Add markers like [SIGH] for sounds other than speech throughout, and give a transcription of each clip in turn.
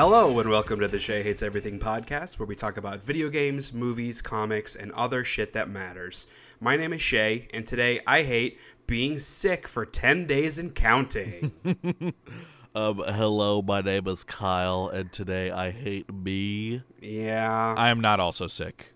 Hello, and welcome to the Shea Hates Everything podcast, where we talk about video games, movies, comics, and other shit that matters. My name is Shea, and today I hate being sick for 10 days and counting. [LAUGHS] Um, hello, my name is Kyle, and today I hate me. yeah. I am not also sick.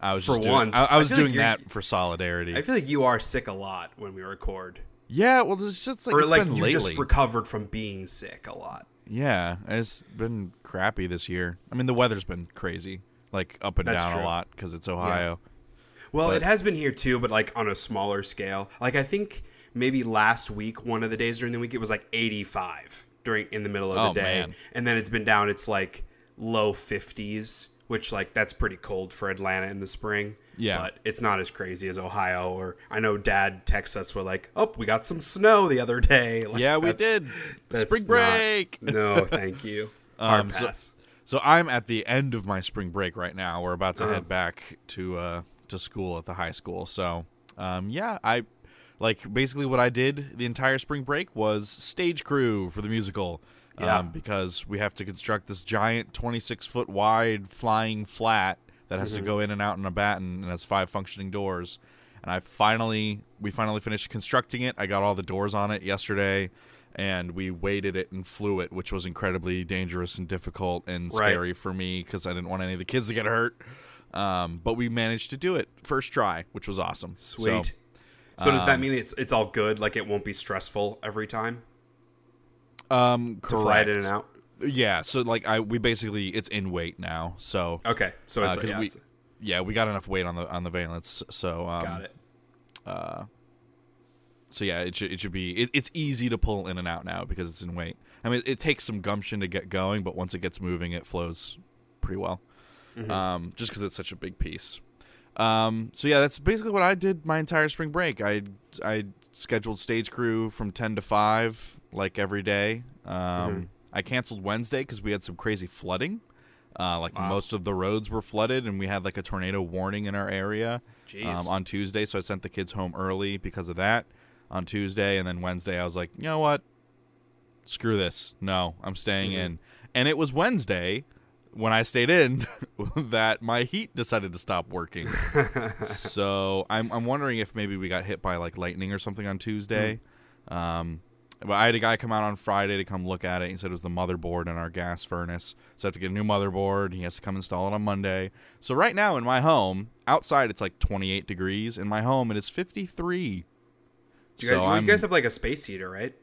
I was For just doing, once. I, I I was like doing you're- that for solidarity. I feel like you are sick a lot when we record. yeah, well, it's just like or it's like been you lately. just recovered from being sick a lot. Yeah, it's been crappy this year. I mean, the weather's been crazy, like up and That's down true. a lot because it's Ohio. Well, But- it has been here too, but like on a smaller scale. Like I think maybe last week, one of the days during the week, it was like 85 during in the middle of Oh, the day, man. and then it's been down. It's like low 50s, which like that's pretty cold for Atlanta in the spring. Yeah. but it's not as crazy as Ohio. Or I know Dad texts us with like, "Oh, we got some snow the other day." [LAUGHS] Like, Yeah, we did. Spring not- break. [LAUGHS] no, thank you. [LAUGHS] Hard Um, so-. So I'm at the end of my spring break right now. We're about to Uh-huh. head back to uh, to school at the high school. So um, yeah, I like basically what I did the entire spring break was stage crew for the musical. Yeah. Um, because we have to construct this giant 26 foot wide flying flat that has Mm-hmm. to go in and out in a batten and has five functioning doors. And I finally, we finally finished constructing it. I got all the doors on it yesterday, and we weighted it and flew it, which was incredibly dangerous and difficult and Right. scary for me because I didn't want any of the kids to get hurt. Um, but we managed to do it first try, which was awesome. Sweet. So, So, does that um, mean it's it's all good? Like it won't be stressful every time um, to fly it in and out. Yeah. So like I, we basically it's in weight now. So Okay, so it's, Uh, yeah, we- it's- yeah, we got enough weight on the on the valence. So um, got it. So yeah, it should it should be it, it's easy to pull in and out now because it's in weight. I mean, it takes some gumption to get going, but once it gets moving, it flows pretty well. Mm-hmm. Um, just because it's such a big piece. Um, so yeah, that's basically what I did my entire spring break. I I scheduled stage crew from ten to five like every day. Um, Mm-hmm. I canceled Wednesday because we had some crazy flooding. Uh, like Wow. most of the roads were flooded, and we had like a tornado warning in our area Jeez. um, on Tuesday. So I sent the kids home early because of that on Tuesday, and then Wednesday I was like, you know what? Screw this. No, I'm staying Mhm. in. And it was Wednesday when I stayed in [LAUGHS] that my heat decided to stop working. [LAUGHS] so I'm I'm wondering if maybe we got hit by like lightning or something on Tuesday. Um, but I had a guy come out on Friday to come look at it. He said it was the motherboard in our gas furnace. So I have to get a new motherboard. He has to come install it on Monday. So right now in my home, outside it's like 28 degrees. In my home it is 53. Do you, so guys, well, you guys have like a space heater, right?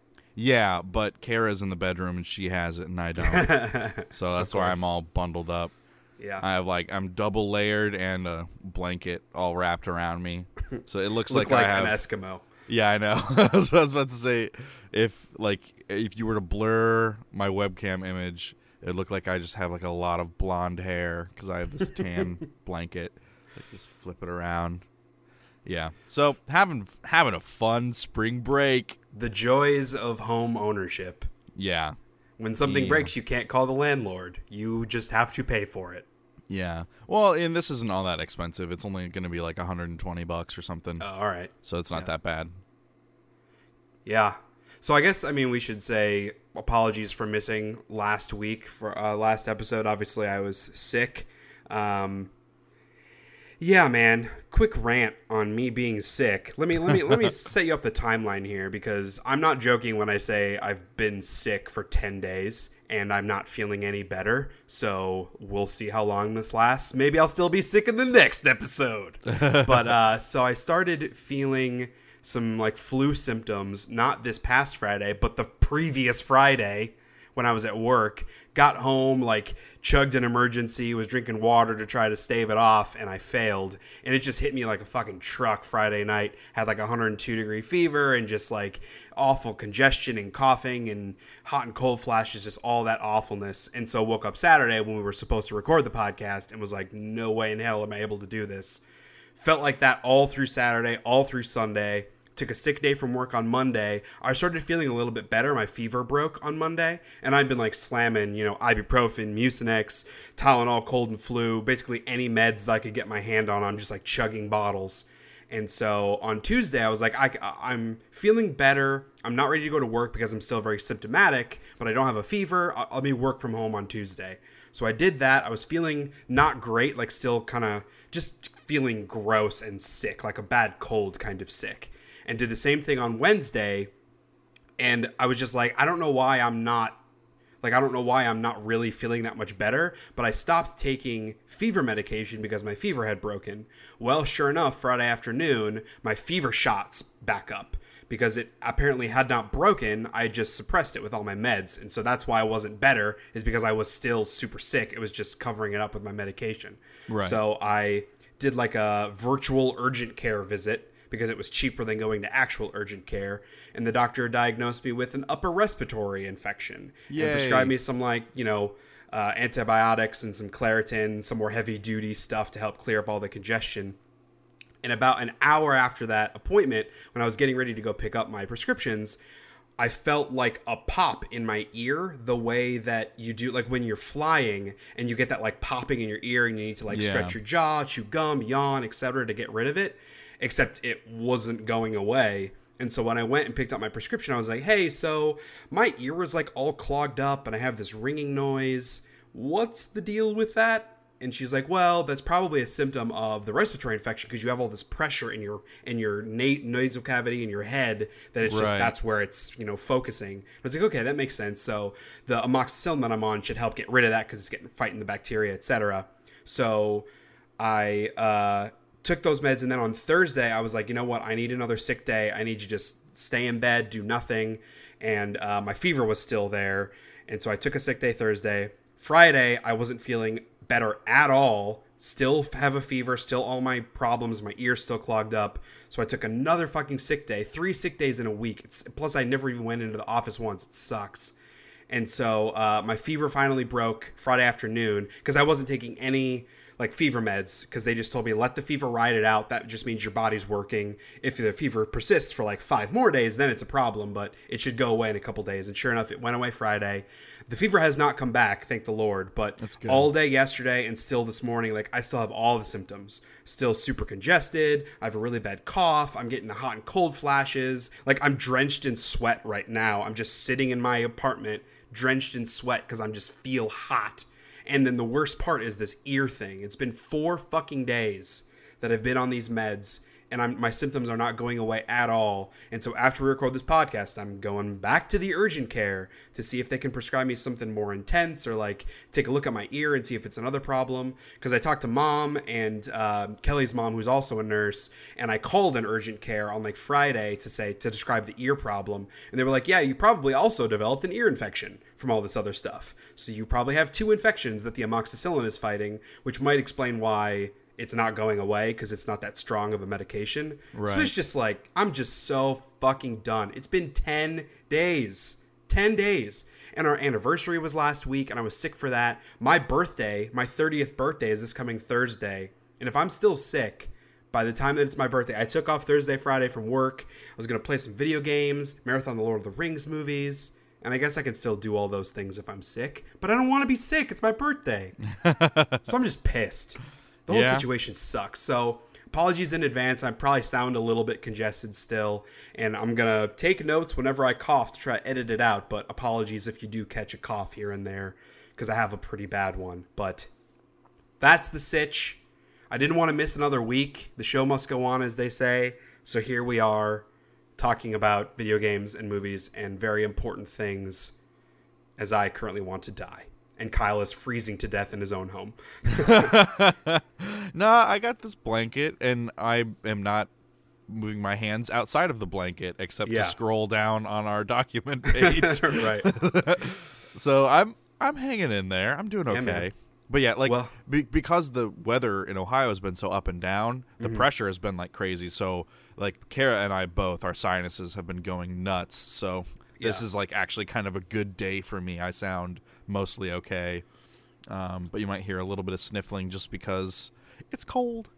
Yeah, but Kara's in the bedroom and she has it and I don't. [LAUGHS] so that's why I'm all bundled up. yeah. I have like I'm double layered and a blanket all wrapped around me. So it looks [LAUGHS] Look like, like, I have an Eskimo. Yeah, I know. [LAUGHS] That's what I was about to say. If like if you were to blur my webcam image, it looked like I just have like a lot of blonde hair because I have this tan blanket. Like, just flip it around. Yeah. So having having a fun spring break. The joys of home ownership. Yeah. When something Yeah. breaks, you can't call the landlord. You just have to pay for it. Yeah. Well, and this isn't all that expensive. It's only going to be like 120 bucks or something. Uh, all right. so it's not yeah. that bad. Yeah. So I guess I mean we should say apologies for missing last week for uh, last episode. Obviously, I was sick. Um, yeah, man. Quick rant on me being sick. Let me let me let me [LAUGHS] set you up the timeline here because I'm not joking when I say I've been sick for 10 days and I'm not feeling any better. So we'll see how long this lasts. Maybe I'll still be sick in the next episode. [LAUGHS] but uh so I started feeling some like flu symptoms not this past Friday, but the previous Friday when I was at work. Got home, like chugged an emergency, was drinking water to try to stave it off, and I failed. And it just hit me like a fucking truck Friday night. Had like 102 degree fever and just like awful congestion and coughing and hot and cold flashes, just all that awfulness. And so woke up Saturday when we were supposed to record the podcast and was like, no way in hell am I able to do this. Felt like that all through Saturday, all through Sunday. Took a sick day from work on Monday. I started feeling a little bit better. My fever broke on Monday, and I've been like slamming, you know, ibuprofen, Mucinex, Tylenol, cold and flu, basically any meds that I could get my hand on. I'm just like chugging bottles. And so on Tuesday, I was like, I, I'm feeling better. I'm not ready to go to work because I'm still very symptomatic, but I don't have a fever. I'll, I'll be work from home on Tuesday. So I did that. I was feeling not great, like still kind of just feeling gross and sick, like a bad cold kind of sick. And did the same thing on Wednesday. And I was just like, I don't know why I'm not like I don't know why I'm not really feeling that much better, but I stopped taking fever medication because my fever had broken. Well, sure enough, Friday afternoon, my fever shots back up because it apparently had not broken. I just suppressed it with all my meds. And so that's why I wasn't better is because I was still super sick. It was just covering it up with my medication. Right. So I did like a virtual urgent care visit because it was cheaper than going to actual urgent care. And the doctor diagnosed me with an upper respiratory infection Yay. and prescribed me some like you know uh, antibiotics and some Claritin, some more heavy duty stuff to help clear up all the congestion. And about an hour after that appointment, when I was getting ready to go pick up my prescriptions, I felt like a pop in my ear the way that you do like when you're flying and you get that like popping in your ear and you need to like Yeah. stretch your jaw, chew gum, yawn, etc. to get rid of it. Except it wasn't going away. And so when I went and picked up my prescription, I was like, "Hey, so my ear was like all clogged up and I have this ringing noise. What's the deal with that?" And she's like, "Well, that's probably a symptom of the respiratory infection because you have all this pressure in your in your na- nasal cavity in your head that it's just Right. that's where it's you know focusing." I was like, "Okay, that makes sense." So the amoxicillin that I'm on should help get rid of that because it's getting fighting the bacteria, etc. So I uh, took those meds, and then on Thursday, I was like, you know what? I need another sick day. I need to just stay in bed, do nothing. And uh, my fever was still there. And so I took a sick day Thursday. Friday, I wasn't feeling better at all. Still have a fever, still all my problems, my ears still clogged up. So I took another fucking sick day, three sick days in a week. It's, plus, I never even went into the office once. It sucks. And so uh, my fever finally broke Friday afternoon because I wasn't taking any like fever meds because they just told me let the fever ride it out. That just means your body's working. If the fever persists for like five more days, then it's a problem, but it should go away in a couple days. And sure enough, it went away Friday. The fever has not come back, thank the Lord. But all day yesterday and still this morning, like I still have all the symptoms. Still super congested. I have a really bad cough. I'm getting the hot and cold flashes. Like I'm drenched in sweat right now. I'm just sitting in my apartment drenched in sweat because I'm just feel hot. And then the worst part is this ear thing. It's been four fucking days that I've been on these meds, and I'm, my symptoms are not going away at all. And so after we record this podcast, I'm going back to the urgent care to see if they can prescribe me something more intense or like take a look at my ear and see if it's another problem. Because I talked to mom and uh, Kelly's mom, who's also a nurse, and I called an urgent care on like Friday to say to describe the ear problem, and they were like, "Yeah, you probably also developed an ear infection from all this other stuff. So you probably have two infections that the amoxicillin is fighting, which might explain why." It's not going away because it's not that strong of a medication. So Right. it's just like I'm just so fucking done. It's been 10 days. 10 days. And our anniversary was last week and I was sick for that. My birthday, my 30th birthday is this coming Thursday. And if I'm still sick by the time that it's my birthday, I took off Thursday, Friday from work. I was going to play some video games, marathon the Lord of the Rings movies. And I guess I can still do all those things if I'm sick, but I don't want to be sick. It's my birthday. [LAUGHS] so I'm just pissed. The whole Yeah. situation sucks. So apologies in advance. I probably sound a little bit congested still, and I'm gonna take notes whenever I cough to try to edit it out. But apologies if you do catch a cough here and there, because I have a pretty bad one. But that's the sitch. I didn't want to miss another week. The show must go on, as they say. So here we are, talking about video games and movies and very important things, as I currently want to die. And Kyle is freezing to death in his own home. [LAUGHS] Nah, I got this blanket, and I am not moving my hands outside of the blanket except Yeah. to scroll down on our document [LAUGHS] page. [LAUGHS] right. so I'm I'm hanging in there. I'm doing okay. man. But yeah, like Well- be, because the weather in Ohio has been so up and down, the Mm-hmm. pressure has been like crazy. So like Kara and I both, our sinuses have been going nuts. So this Yeah. is like actually kind of a good day for me. I sound mostly okay. Um, but you might hear a little bit of sniffling just because it's cold.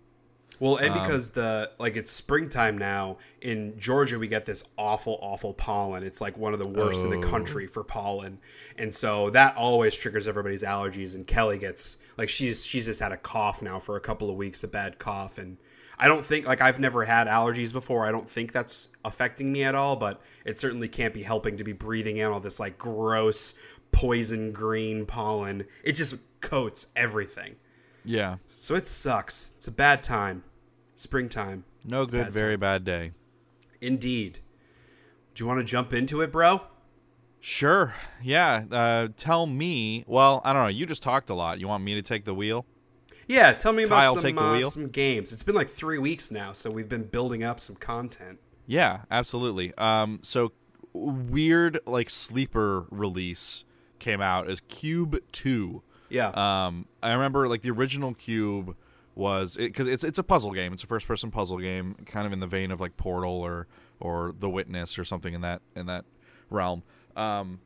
Well, Um, and because the like it's springtime now in Georgia, we get this awful, awful pollen. It's like one of the worst in the Oh. country for pollen, and so that always triggers everybody's allergies. And Kelly gets like she's she's just had a cough now for a couple of weeks, a bad cough, and I don't think like I've never had allergies before. I don't think that's affecting me at all, but it certainly can't be helping to be breathing in all this like gross poison green pollen. It just coats everything. Yeah. So it sucks. It's a bad time. Springtime. No good, bad very bad day. Indeed. Do you want to jump into it, bro? Sure. Yeah. Uh, tell me. Well, I don't know. You just talked a lot. You want me to take the wheel? Yeah, tell me about some, uh, some games. It's been like three weeks now, so we've been building up some content. Yeah, absolutely. Um, so weird like sleeper release came out as Cube Two. Yeah. Um, I remember like the original Cube was because it's it's a puzzle game. It's a first person puzzle game, kind of in the vein of like Portal or or The Witness or something in that in that realm. Um,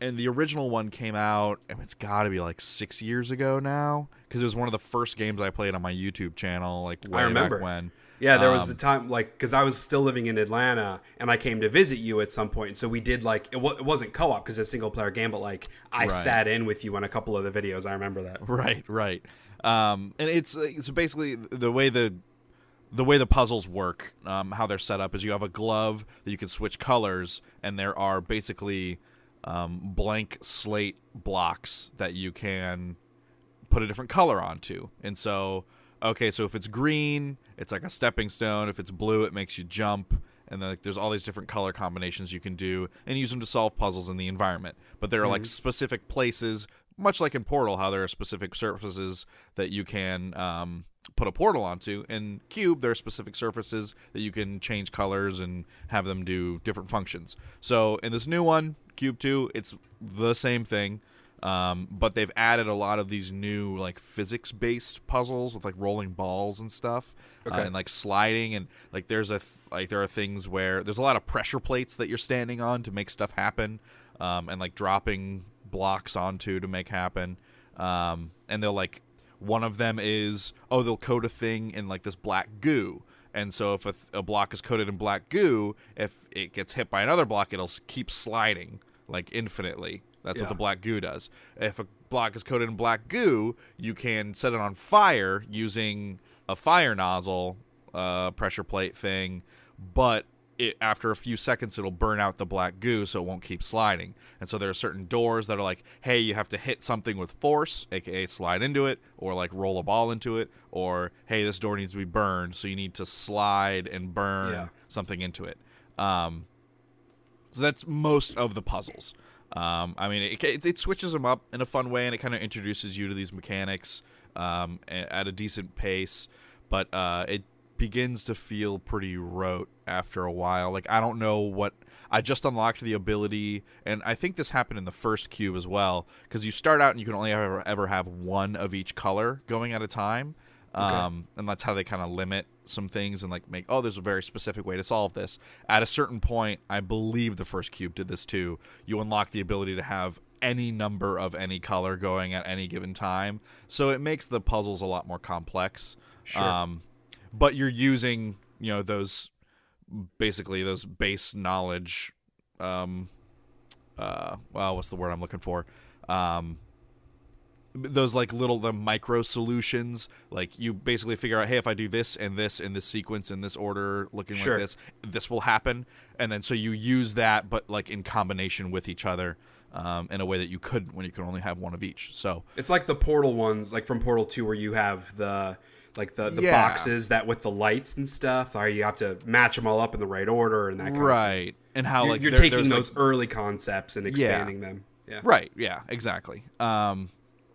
and the original one came out, and it's got to be like six years ago now, because it was one of the first games I played on my YouTube channel. Like I remember. when. Yeah, there was Um, a time like because I was still living in Atlanta and I came to visit you at some point. So we did like it, w- it wasn't co-op because it's a single player game, but like I Right. sat in with you on a couple of the videos. I remember that. [LAUGHS] Right, right. Um, and it's it's basically the way the the way the puzzles work, um, how they're set up is you have a glove that you can switch colors, and there are basically um, blank slate blocks that you can put a different color onto. And so, okay, so if it's green, it's like a stepping stone. If it's blue, it makes you jump. And then like, there's all these different color combinations you can do and use them to solve puzzles in the environment. But there are like specific places, much like in Portal, how there are specific surfaces that you can um, put a portal onto. In Cube, there are specific surfaces that you can change colors and have them do different functions. So in this new one, Cube 2, it's the same thing. Um, but they've added a lot of these new like physics based puzzles with like rolling balls and stuff uh, and like sliding and like there's a th- like there are things where there's a lot of pressure plates that you're standing on to make stuff happen um, and like dropping blocks onto to make happen. Um, and they'll like one of them is oh they'll coat a thing in like this black goo. And so if a, th- a block is coated in black goo if it gets hit by another block it'll keep sliding like infinitely. That's what the black goo does. If a block is coated in black goo, you can set it on fire using a fire nozzle uh, pressure plate thing, but it, after a few seconds, it'll burn out the black goo, so it won't keep sliding. And so there are certain doors that are like, hey, you have to hit something with force, aka slide into it, or like roll a ball into it, or hey, this door needs to be burned, so you need to slide and burn Yeah. something into it. Um, so that's most of the puzzles. Um, I mean, it, it, it switches them up in a fun way, and it kind of introduces you to these mechanics um, at a decent pace. But uh, it begins to feel pretty rote after a while. Like I don't know what I just unlocked the ability, and I think this happened in the first cube as well, because you start out and you can only ever ever have one of each color going at a time. Um, and that's how they kind of limit some things and like make oh there's a very specific way to solve this at a certain point i believe the first cube did this too you unlock the ability to have any number of any color going at any given time so it makes the puzzles a lot more complex Sure. um, but you're using you know those basically those base knowledge um uh well what's the word i'm looking for? Um those like little the micro solutions like you basically figure out hey if i do this and this in this sequence in this order looking Sure. like this this will happen. And then so you use that but like in combination with each other um, in a way that you couldn't when you could only have one of each. So It's like the Portal ones, like from Portal Two, where you have the like the, the Yeah. boxes that with the lights and stuff, or you have to match them all up in the right order and that kind of thing. right and how You're, like you're there- taking there's, like, those early concepts and expanding them. Yeah. Right. Yeah. Exactly. Um,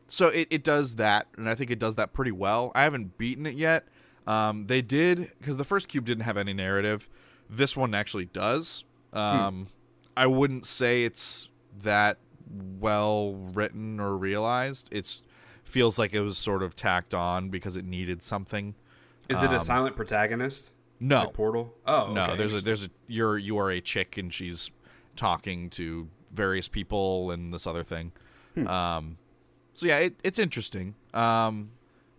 so it, it does that, and I think it does that pretty well. I haven't beaten it yet. Um, they did because the first cube didn't have any narrative. This one actually does. Um, I wouldn't say it's that well written or realized. It's feels like it was sort of tacked on because it needed something. Is it a silent protagonist? Um, No, Like Portal? Oh, no. okay, there's a there's a you're you are a chick and she's talking to various people and this other thing. Hmm. Um, so yeah, it, it's interesting. Um,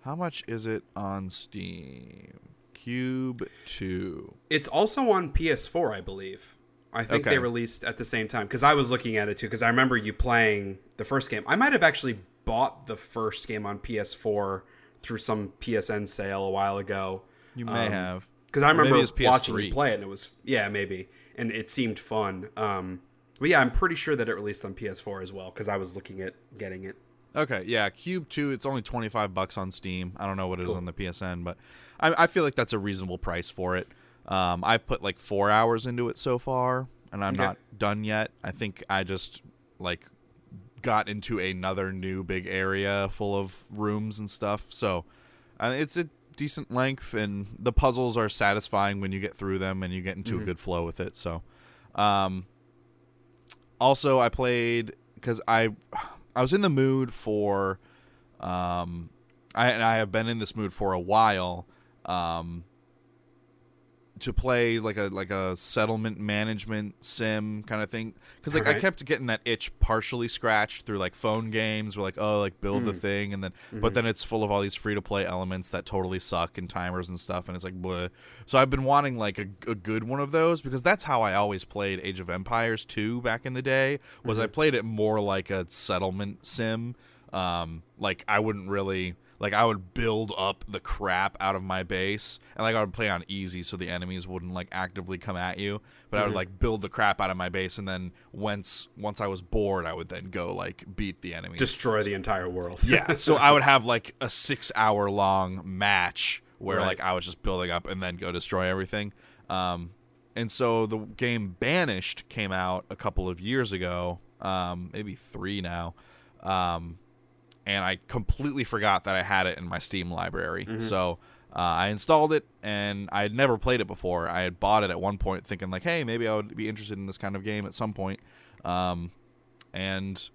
how much is it on Steam? Cube two. It's also on PS4, I believe. I think Okay. they released at the same time because I was looking at it too. Because I remember you playing the first game. I might have actually bought the first game on PS4 through some PSN sale a while ago. You may Um, have. because I remember watching PS3. you play it, and it was yeah maybe, and it seemed fun. Um, but yeah, I'm pretty sure that it released on PS4 as well because I was looking at getting it. Okay, yeah, Cube Two. It's only twenty five bucks on Steam. I don't know what it is Cool. on the PSN, but I, I feel like that's a reasonable price for it. Um, I've put like four hours into it so far, and I'm Okay. not done yet. I think I just like got into another new big area full of rooms and stuff. So uh, it's a decent length, and the puzzles are satisfying when you get through them and you get into a Mhm. good flow with it. So, um, also I played because I I was in the mood for um I and I have been in this mood for a while um to play like a like a settlement management sim kind of thing? Because like I kept getting that itch partially scratched through like phone games where like oh like build the Mm. thing and then but then it's full of all these free to play elements that totally suck and timers and stuff and it's like bleh. so I've been wanting like a, a good one of those because that's how I always played Age of Empires 2 back in the day was I played it more like a settlement sim. Um like I wouldn't really like I would build up the crap out of my base and like I would play on easy so the enemies wouldn't like actively come at you but I would like build the crap out of my base and then once once I was bored I would then go like beat the enemies Destroy the entire world. yeah [LAUGHS] so I would have like a 6 hour long match where Right. like I was just building up and then go destroy everything um and so the game Banished came out a couple of years ago um maybe 3 now um and I completely forgot that I had it in my Steam library. So uh, I installed it, and I had never played it before. I had bought it at one point, thinking like, "Hey, maybe I would be interested in this kind of game at some point." Um, and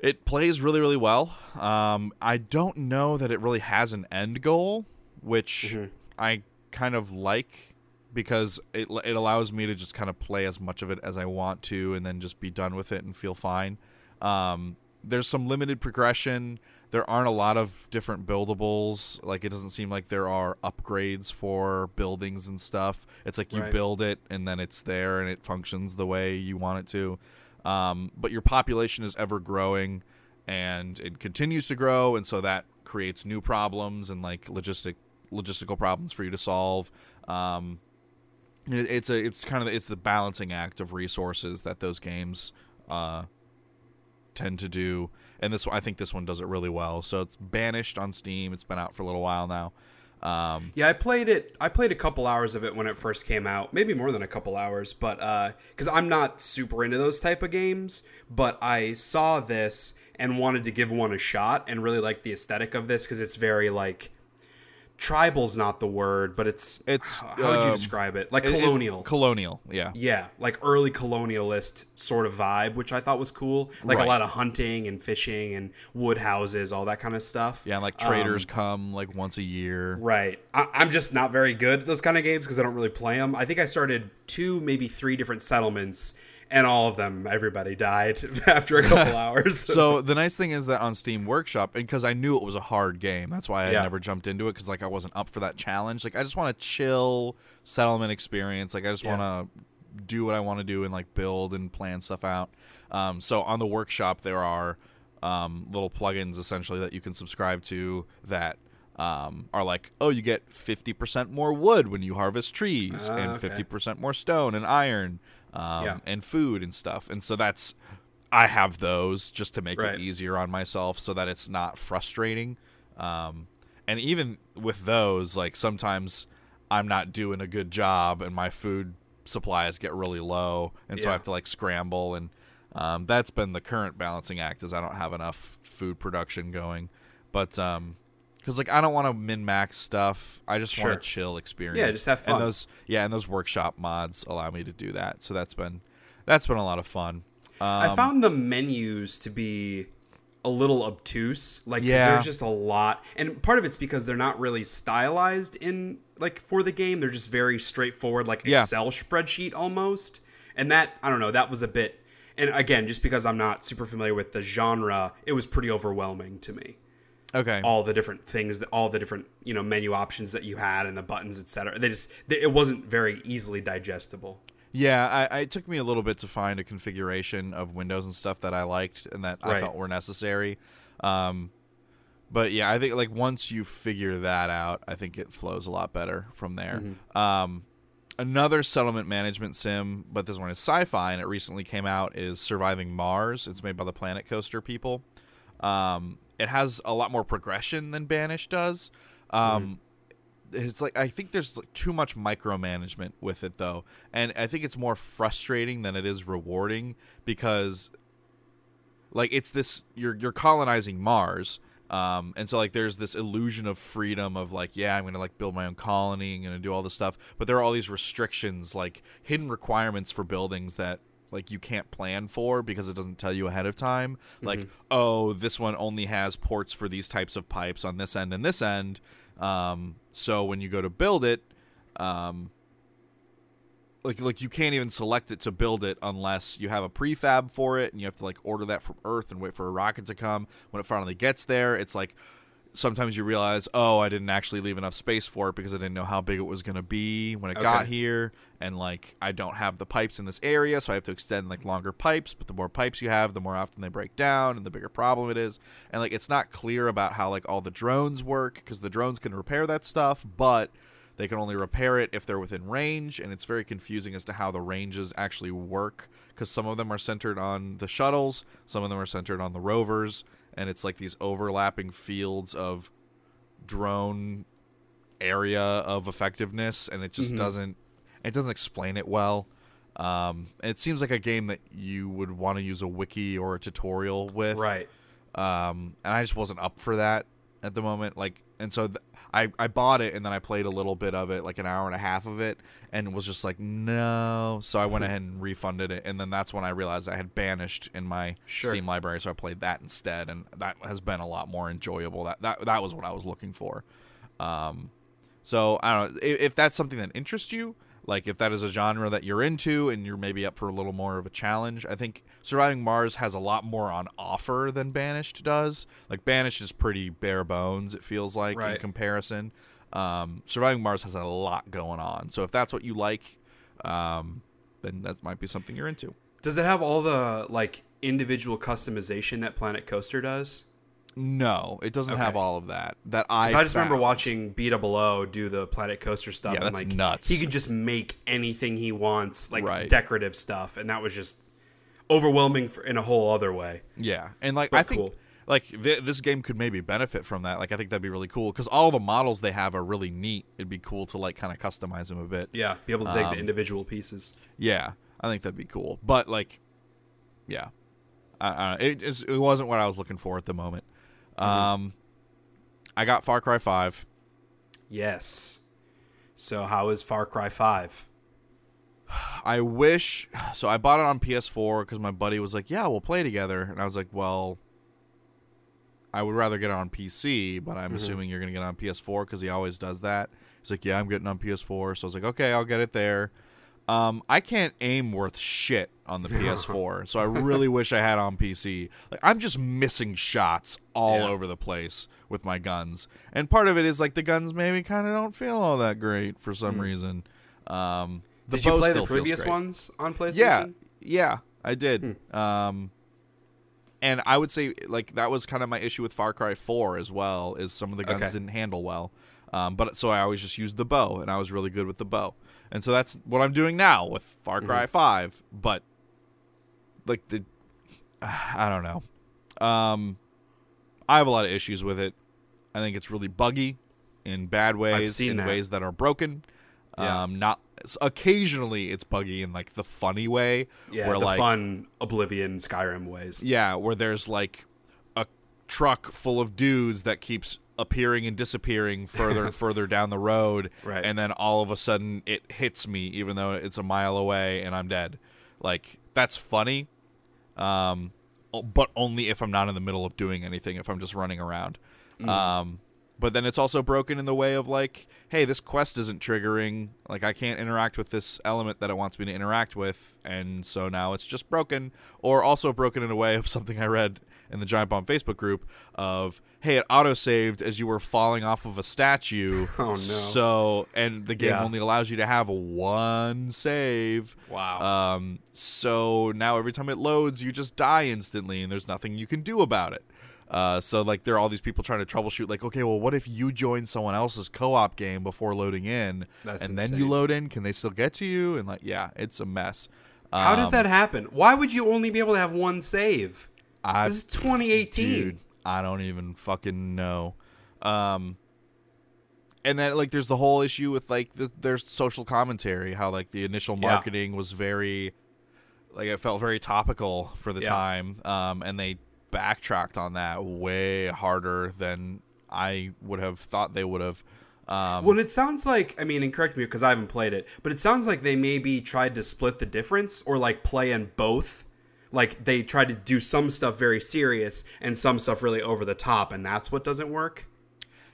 it plays really, really well. Um, I don't know that it really has an end goal, which Mhm. I kind of like because it it allows me to just kind of play as much of it as I want to, and then just be done with it and feel fine. Um, there's some limited progression. There aren't a lot of different buildables. Like it doesn't seem like there are upgrades for buildings and stuff. It's like you Right. build it and then it's there and it functions the way you want it to. Um, but your population is ever growing and it continues to grow, and so that creates new problems and like logistic logistical problems for you to solve. Um, it, it's a it's kind of it's the balancing act of resources that those games uh, tend to do, and this I think this one does it really well. So it's banished on Steam. It's been out for a little while now. Um, Yeah, I played it. I played a couple hours of it when it first came out, maybe more than a couple hours, but because I'm not super into those type of games, but I saw this and wanted to give one a shot and really like the aesthetic of this because it's very like tribal's not the word, but it's It's, how would you um, describe it? Like it- it- colonial. colonial, yeah. yeah, like early colonialist sort of vibe, which I thought was cool. Like Right. a lot of hunting and fishing and wood houses, all that kind of stuff. Yeah, and like Um, traders come like once a year. Right. I, I'm just not very good at those kind of games because I don't really play them. I think I started two, maybe three different settlements, and all of them, everybody died [LAUGHS] after a couple [LAUGHS] hours. so [LAUGHS] the nice thing is that on Steam Workshop, because I knew it was a hard game, that's why I Yeah. never jumped into it because like I wasn't up for that challenge. Like I just want a chill settlement experience. Like I just Yeah. want to do what I want to do and like build and plan stuff out. Um, so on the Workshop, there are um, little plugins essentially that you can subscribe to that. Um, are like, oh, you get 50% more wood when you harvest trees, Ah, and okay. 50% more stone and iron, um, Yeah. and food and stuff. And so that's I have those just to make Right. it easier on myself so that it's not frustrating. Um, and even with those, like sometimes I'm not doing a good job and my food supplies get really low, and so I have to like scramble. And um, that's been the current balancing act is I don't have enough food production going. But um, because like I don't want to min max stuff. I just Sure. want a chill experience. Yeah, just have fun. And those yeah, and those workshop mods allow me to do that. So that's been that's been a lot of fun. Um, I found the menus to be a little obtuse. Like Yeah. there's just a lot, and part of it's because they're not really stylized in like for the game. They're just very straightforward, like Yeah. Excel spreadsheet almost. And that I don't know. That was a bit. And again, just because I'm not super familiar with the genre, it was pretty overwhelming to me. Okay. all the different things that all the different you know menu options that you had and the buttons etc they just they, it wasn't very easily digestible Yeah, I, I, it took me a little bit to find a configuration of Windows and stuff that I liked and that I felt were necessary. Um, but yeah, I think like once you figure that out, I think it flows a lot better from there. Mm-hmm. Um, another settlement management sim, but this one is sci-fi, and it recently came out. Is Surviving Mars? It's made by the Planet Coaster people. Um, it has a lot more progression than Banish does. Um, It's like I think there's like too much micromanagement with it though, and I think it's more frustrating than it is rewarding because like it's this you're you're colonizing Mars. Um, and so like there's this illusion of freedom of like yeah I'm gonna like build my own colony I'm gonna do all this stuff but there are all these restrictions like hidden requirements for buildings that like you can't plan for because it doesn't tell you ahead of time. Like oh this one only has ports for these types of pipes on this end and this end. Um, so when you go to build it um, like like you can't even select it to build it unless you have a prefab for it and you have to like order that from earth and wait for a rocket to come. When it finally gets there it's like sometimes you realize oh i didn't actually leave enough space for it because i didn't know how big it was going to be when it got here. And like i don't have the pipes in this area so i have to extend like longer pipes. But the more pipes you have the more often they break down and the bigger problem it is. And like it's not clear about how like all the drones work because the drones can repair that stuff but they can only repair it if they're within range, and it's very confusing as to how the ranges actually work because some of them are centered on the shuttles, some of them are centered on the rovers, and it's like these overlapping fields of drone area of effectiveness, and it just Mhm. doesn't it doesn't explain it well. Um, it seems like a game that you would want to use a wiki or a tutorial with, Right. um, and I just wasn't up for that at the moment. Like, and so th- I I bought it and then I played a little bit of it, like an hour and a half of it, and was just like, no. So I went ahead and refunded it, and then that's when I realized I had banished in my Sure. Steam library, so I played that instead, and that has been a lot more enjoyable. That that that was what I was looking for. Um, so I don't know if, if that's something that interests you. Like if that is a genre that you're into and you're maybe up for a little more of a challenge, I think Surviving Mars has a lot more on offer than Banished does. Like Banished is pretty bare bones, it feels like in comparison. Um, Surviving Mars has a lot going on. So if that's what you like, um, then that might be something you're into. Does it have all the like individual customization that Planet Coaster does? No, it doesn't have all of that. That I I just remember found. watching Beta Below do the Planet Coaster stuff. Yeah, and that's like nuts. He could just make anything he wants, like Right. decorative stuff, and that was just overwhelming for, in a whole other way. Yeah, and like But I think like th- this game could maybe benefit from that. Like I think that'd be really cool because all the models they have are really neat. It'd be cool to like kind of customize them a bit. Yeah, be able to take Um, the individual pieces. Yeah, I think that'd be cool. But like, yeah, I, I, it it wasn't what I was looking for at the moment. Um, I got Far Cry Five. Yes. So how is Far Cry Five? I wish so. I bought it on PS4 because my buddy was like, "Yeah, we'll play together," and I was like, "Well." I would rather get it on PC, but I'm assuming you're gonna get it on PS4 because he always does that. He's like, "Yeah, I'm getting on PS4," so I was like, "Okay, I'll get it there." Um, I can't aim worth shit on the [LAUGHS] PS4, so I really wish I had on PC. Like, I'm just missing shots all Yeah. over the place with my guns, and part of it is like the guns maybe kind of don't feel all that great for some reason. Um, the Did you play the previous ones on PlayStation? Yeah, yeah, I did. Hmm. Um, and I would say like that was kind of my issue with Far Cry Four as well. Is some of the guns Okay. didn't handle well. Um, but so I always just used the bow, and I was really good with the bow. And so that's what I'm doing now with Far Mm-hmm. Cry Five. But like the, [SIGHS] I don't know. Um, I have a lot of issues with it. I think it's really buggy in bad ways, seen in that. ways that are broken. Yeah. Um, not occasionally it's buggy in like the funny way, Yeah, where the like fun Oblivion Skyrim ways. yeah, where there's like truck full of dudes that keeps appearing and disappearing further and [LAUGHS] further down the road, Right. and then all of a sudden it hits me, even though it's a mile away and I'm dead. Like that's funny, um, but only if I'm not in the middle of doing anything. If I'm just running around. Um, but then it's also broken in the way of like, hey, this quest isn't triggering. Like I can't interact with this element that it wants me to interact with, and so now it's just broken. Or also broken in a way of something I read in the Giant Bomb Facebook group of, hey, it auto saved as you were falling off of a statue. [LAUGHS] Oh, no. So and the game Yeah. only allows you to have one save. Wow. Um, so now every time it loads, you just die instantly, and there's nothing you can do about it. Uh, so like there are all these people trying to troubleshoot. Like, okay, well, what if you join someone else's co-op game before loading in, That's and then you load in? Can they still get to you? And like, yeah, it's a mess. How does Um, that happen? Why would you only be able to have one save? I, This is 2018. dude, I don't even fucking know. Um, and then like there's the whole issue with like the, there's social commentary, how like the initial Yeah. marketing was very, like it felt very topical for the Yeah. time, um, and they backtracked on that way harder than I would have thought they would have. Um, Well, it sounds like I mean, and correct me because I haven't played it, but it sounds like they maybe tried to split the difference or like play in both. Like they tried to do some stuff very serious and some stuff really over the top, and that's what doesn't work.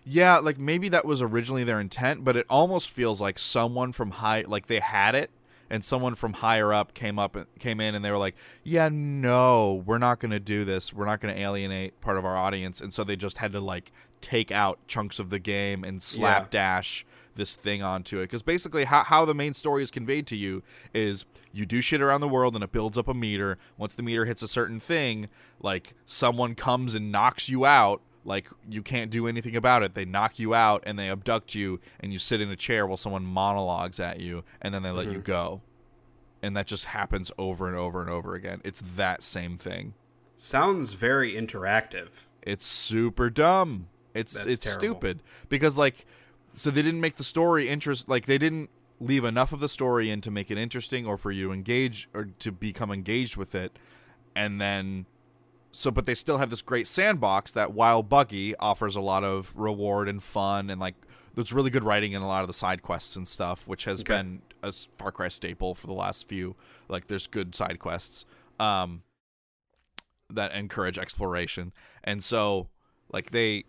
Yeah, like maybe that was originally their intent, but it almost feels like someone from high, like they had it, and someone from higher up came up, came in, and they were like, "Yeah, no, we're not going to do this. We're not going to alienate part of our audience," and so they just had to like take out chunks of the game and slapdash this thing onto it. Because basically, how how the main story is conveyed to you is you do shit around the world, and it builds up a meter. Once the meter hits a certain thing, like someone comes and knocks you out like you can't do anything about it. They knock you out and they abduct you and you sit in a chair while someone monologues at you and then they let you mm-hmm. go. And that just happens over and over and over again. It's that same thing. Sounds very interactive. It's super dumb. It's That's it's terrible. stupid because like so they didn't make the story interest like they didn't leave enough of the story in to make it interesting or for you to engage or to become engaged with it and then so but they still have this great sandbox that while buggy offers a lot of reward and fun and like there's really good writing in a lot of the side quests and stuff which has Okay. been a far cry staple for the last few like there's good side quests um that encourage exploration and so like they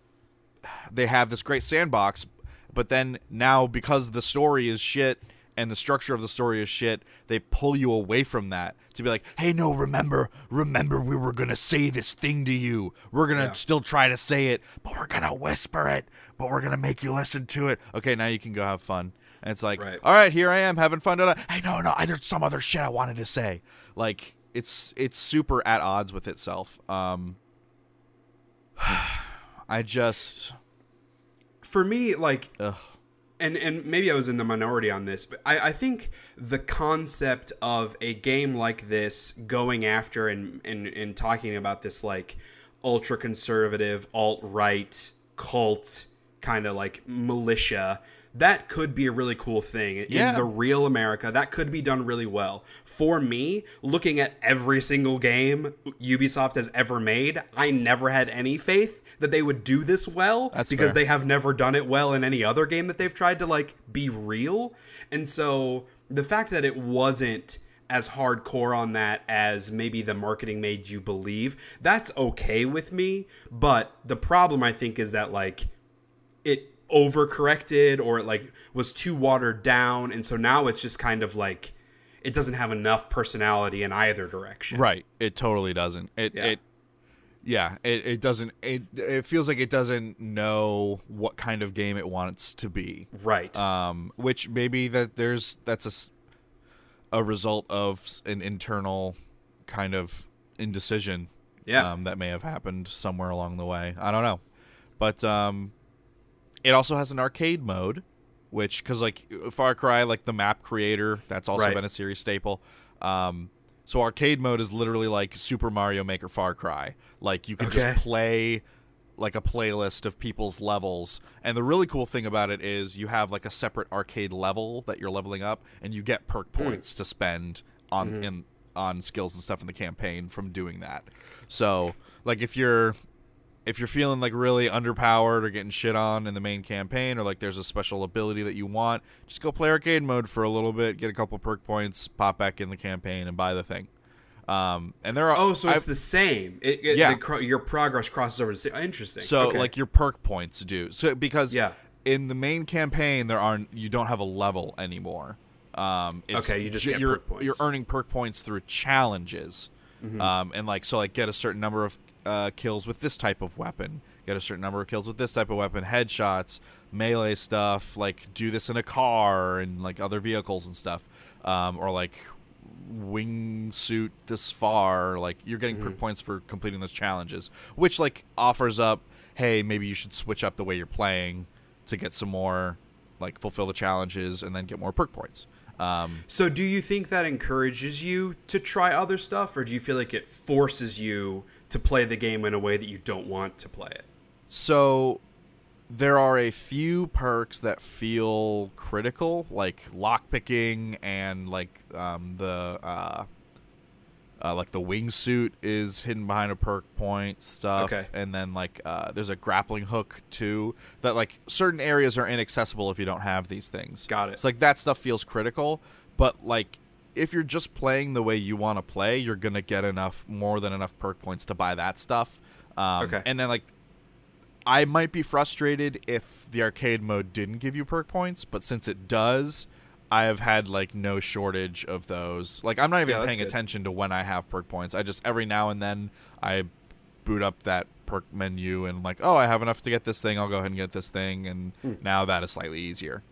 they have this great sandbox but then now because the story is shit and the structure of the story is shit they pull you away from that to be like hey no remember remember we were gonna say this thing to you. We're gonna Yeah. still try to say it but we're gonna whisper it but we're gonna make you listen to it. Okay now you can go have fun. And it's like Right. all right here i am having fun hey no no there's some other shit i wanted to say. Like it's it's super at odds with itself. Um [SIGHS] i just For me, like ugh. and and maybe I was in the minority on this, but I, I think the concept of a game like this going after and and, and talking about this like ultra conservative, alt right, cult kind of like militia, that could be a really cool thing Yeah. in the real America. That could be done really well. For me, looking at every single game Ubisoft has ever made, I never had any faith that they would do this well That's because fair. they have never done it well in any other game that they've tried to like be real. And so the fact that it wasn't as hardcore on that as maybe the marketing made you believe, that's okay with me. But the problem I think is that like it overcorrected or it like was too watered down and so now it's just kind of like it doesn't have enough personality in either direction. Right. It totally doesn't. It Yeah. it yeah, it, it doesn't it it feels like it doesn't know what kind of game it wants to be. Right. Um which maybe that there's that's a a result of an internal kind of indecision Yeah. um that may have happened somewhere along the way. I don't know. But um it also has an arcade mode which cuz like Far Cry like the map creator that's also Right. been a series staple. Um so arcade mode is literally like Super Mario Maker Far Cry. Like you can Okay. just play like a playlist of people's levels. And the really cool thing about it is you have like a separate arcade level that you're leveling up and you get perk Hmm. points to spend on Mm-hmm. in on skills and stuff in the campaign from doing that. So, like if you're if you're feeling like really underpowered or getting shit on in the main campaign or like there's a special ability that you want, just go play arcade mode for a little bit, get a couple perk points, pop back in the campaign and buy the thing. Um, and there are Oh, so it's I've- the same. It, it, Yeah. the cro- your progress crosses over. To the, interesting. So Okay. like your perk points do. So because Yeah. in the main campaign there aren't you don't have a level anymore. Um, it's Okay, you just you're, perk points. You're earning perk points through challenges, Mm-hmm. um, and like so like get a certain number of uh, kills with this type of weapon, get a certain number of kills with this type of weapon, headshots, melee stuff, like do this in a car and like other vehicles and stuff, um, or like wingsuit this far, like you're getting Mm-hmm. perk points for completing those challenges, which like offers up, hey, maybe you should switch up the way you're playing to get some more, like fulfill the challenges and then get more perk points. Um, So, do you think that encourages you to try other stuff, or do you feel like it forces you to play the game in a way that you don't want to play it? So there are a few perks that feel critical, like lockpicking and like um, the uh, uh, like the wingsuit is hidden behind a perk point stuff, Okay. and then like uh, there's a grappling hook too. That like certain areas are inaccessible if you don't have these things. Got it. It's like that stuff feels critical, but like if you're just playing the way you want to play, you're gonna get enough more than enough perk points to buy that stuff. Um, Okay. And then like I might be frustrated if the arcade mode didn't give you perk points, but since it does, I have had like no shortage of those. Like I'm not even Yeah, paying attention to when I have perk points. I just every now and then I boot up that perk menu and like, oh, I have enough to get this thing. I'll go ahead and get this thing, and Hmm. now that is slightly easier.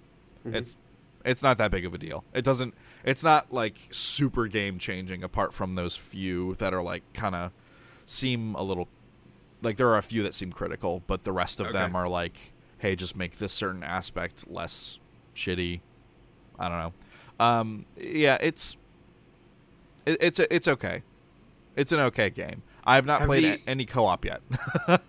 Mm-hmm. It's it's not that big of a deal. It doesn't. It's not like super game changing. Apart from those few that are like kind of seem a little like there are a few that seem critical, but the rest of Okay. them are like, hey, just make this certain aspect less shitty. I don't know. Um, yeah, it's it, it's it's okay. It's an okay game. I have not Have played the- any co-op yet. [LAUGHS]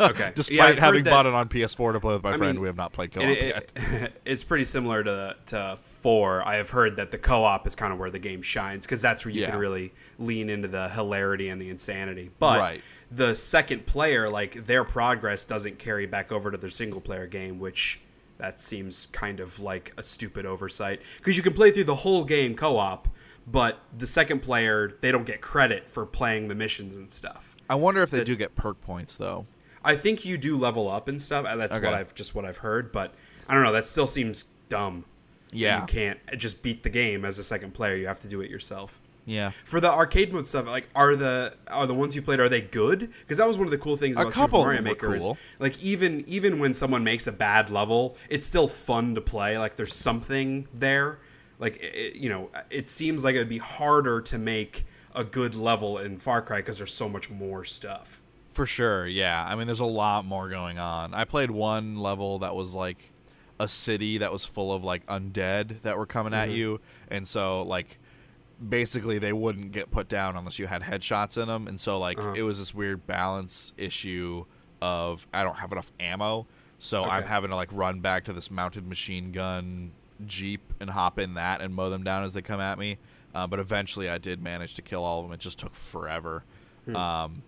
Okay. Despite Yeah, having bought it on PS4 to play with my I friend, mean, we have not played co-op It- yet. [LAUGHS] it's pretty similar to to four. I have heard that the co-op is kind of where the game shines because that's where you Yeah. can really lean into the hilarity and the insanity. But Right. the second player, like their progress, doesn't carry back over to their single player game, which that seems kind of like a stupid oversight because you can play through the whole game co-op, but the second player they don't get credit for playing the missions and stuff. I wonder if they do get perk points though. I think you do level up and stuff. Uh, that's Okay. what I've just what I've heard, but I don't know. That still seems dumb. Yeah. you can't uh, just beat the game as a second player. You have to do it yourself. Yeah. For the arcade mode stuff, like are the are the ones you played are they good? Because that was one of the cool things A about couple Super Mario of them were Maker cool. like even even when someone makes a bad level, it's still fun to play. Like there's something there. Like it, you know, uh, it seems like it would be harder to make a good level in Far Cry because there's so much more stuff. For sure, yeah. I mean, there's a lot more going on. I played one level that was like a city that was full of like undead that were coming Mm-hmm. at you, and so like basically they wouldn't get put down unless you had headshots in them, and so like Uh-huh. it was this weird balance issue of I don't have enough ammo, so I'm having to like run back to this mounted machine gun jeep and hop in that and mow them down as they come at me. Uh, but eventually, I did manage to kill all of them. It just took forever. Hmm. Um,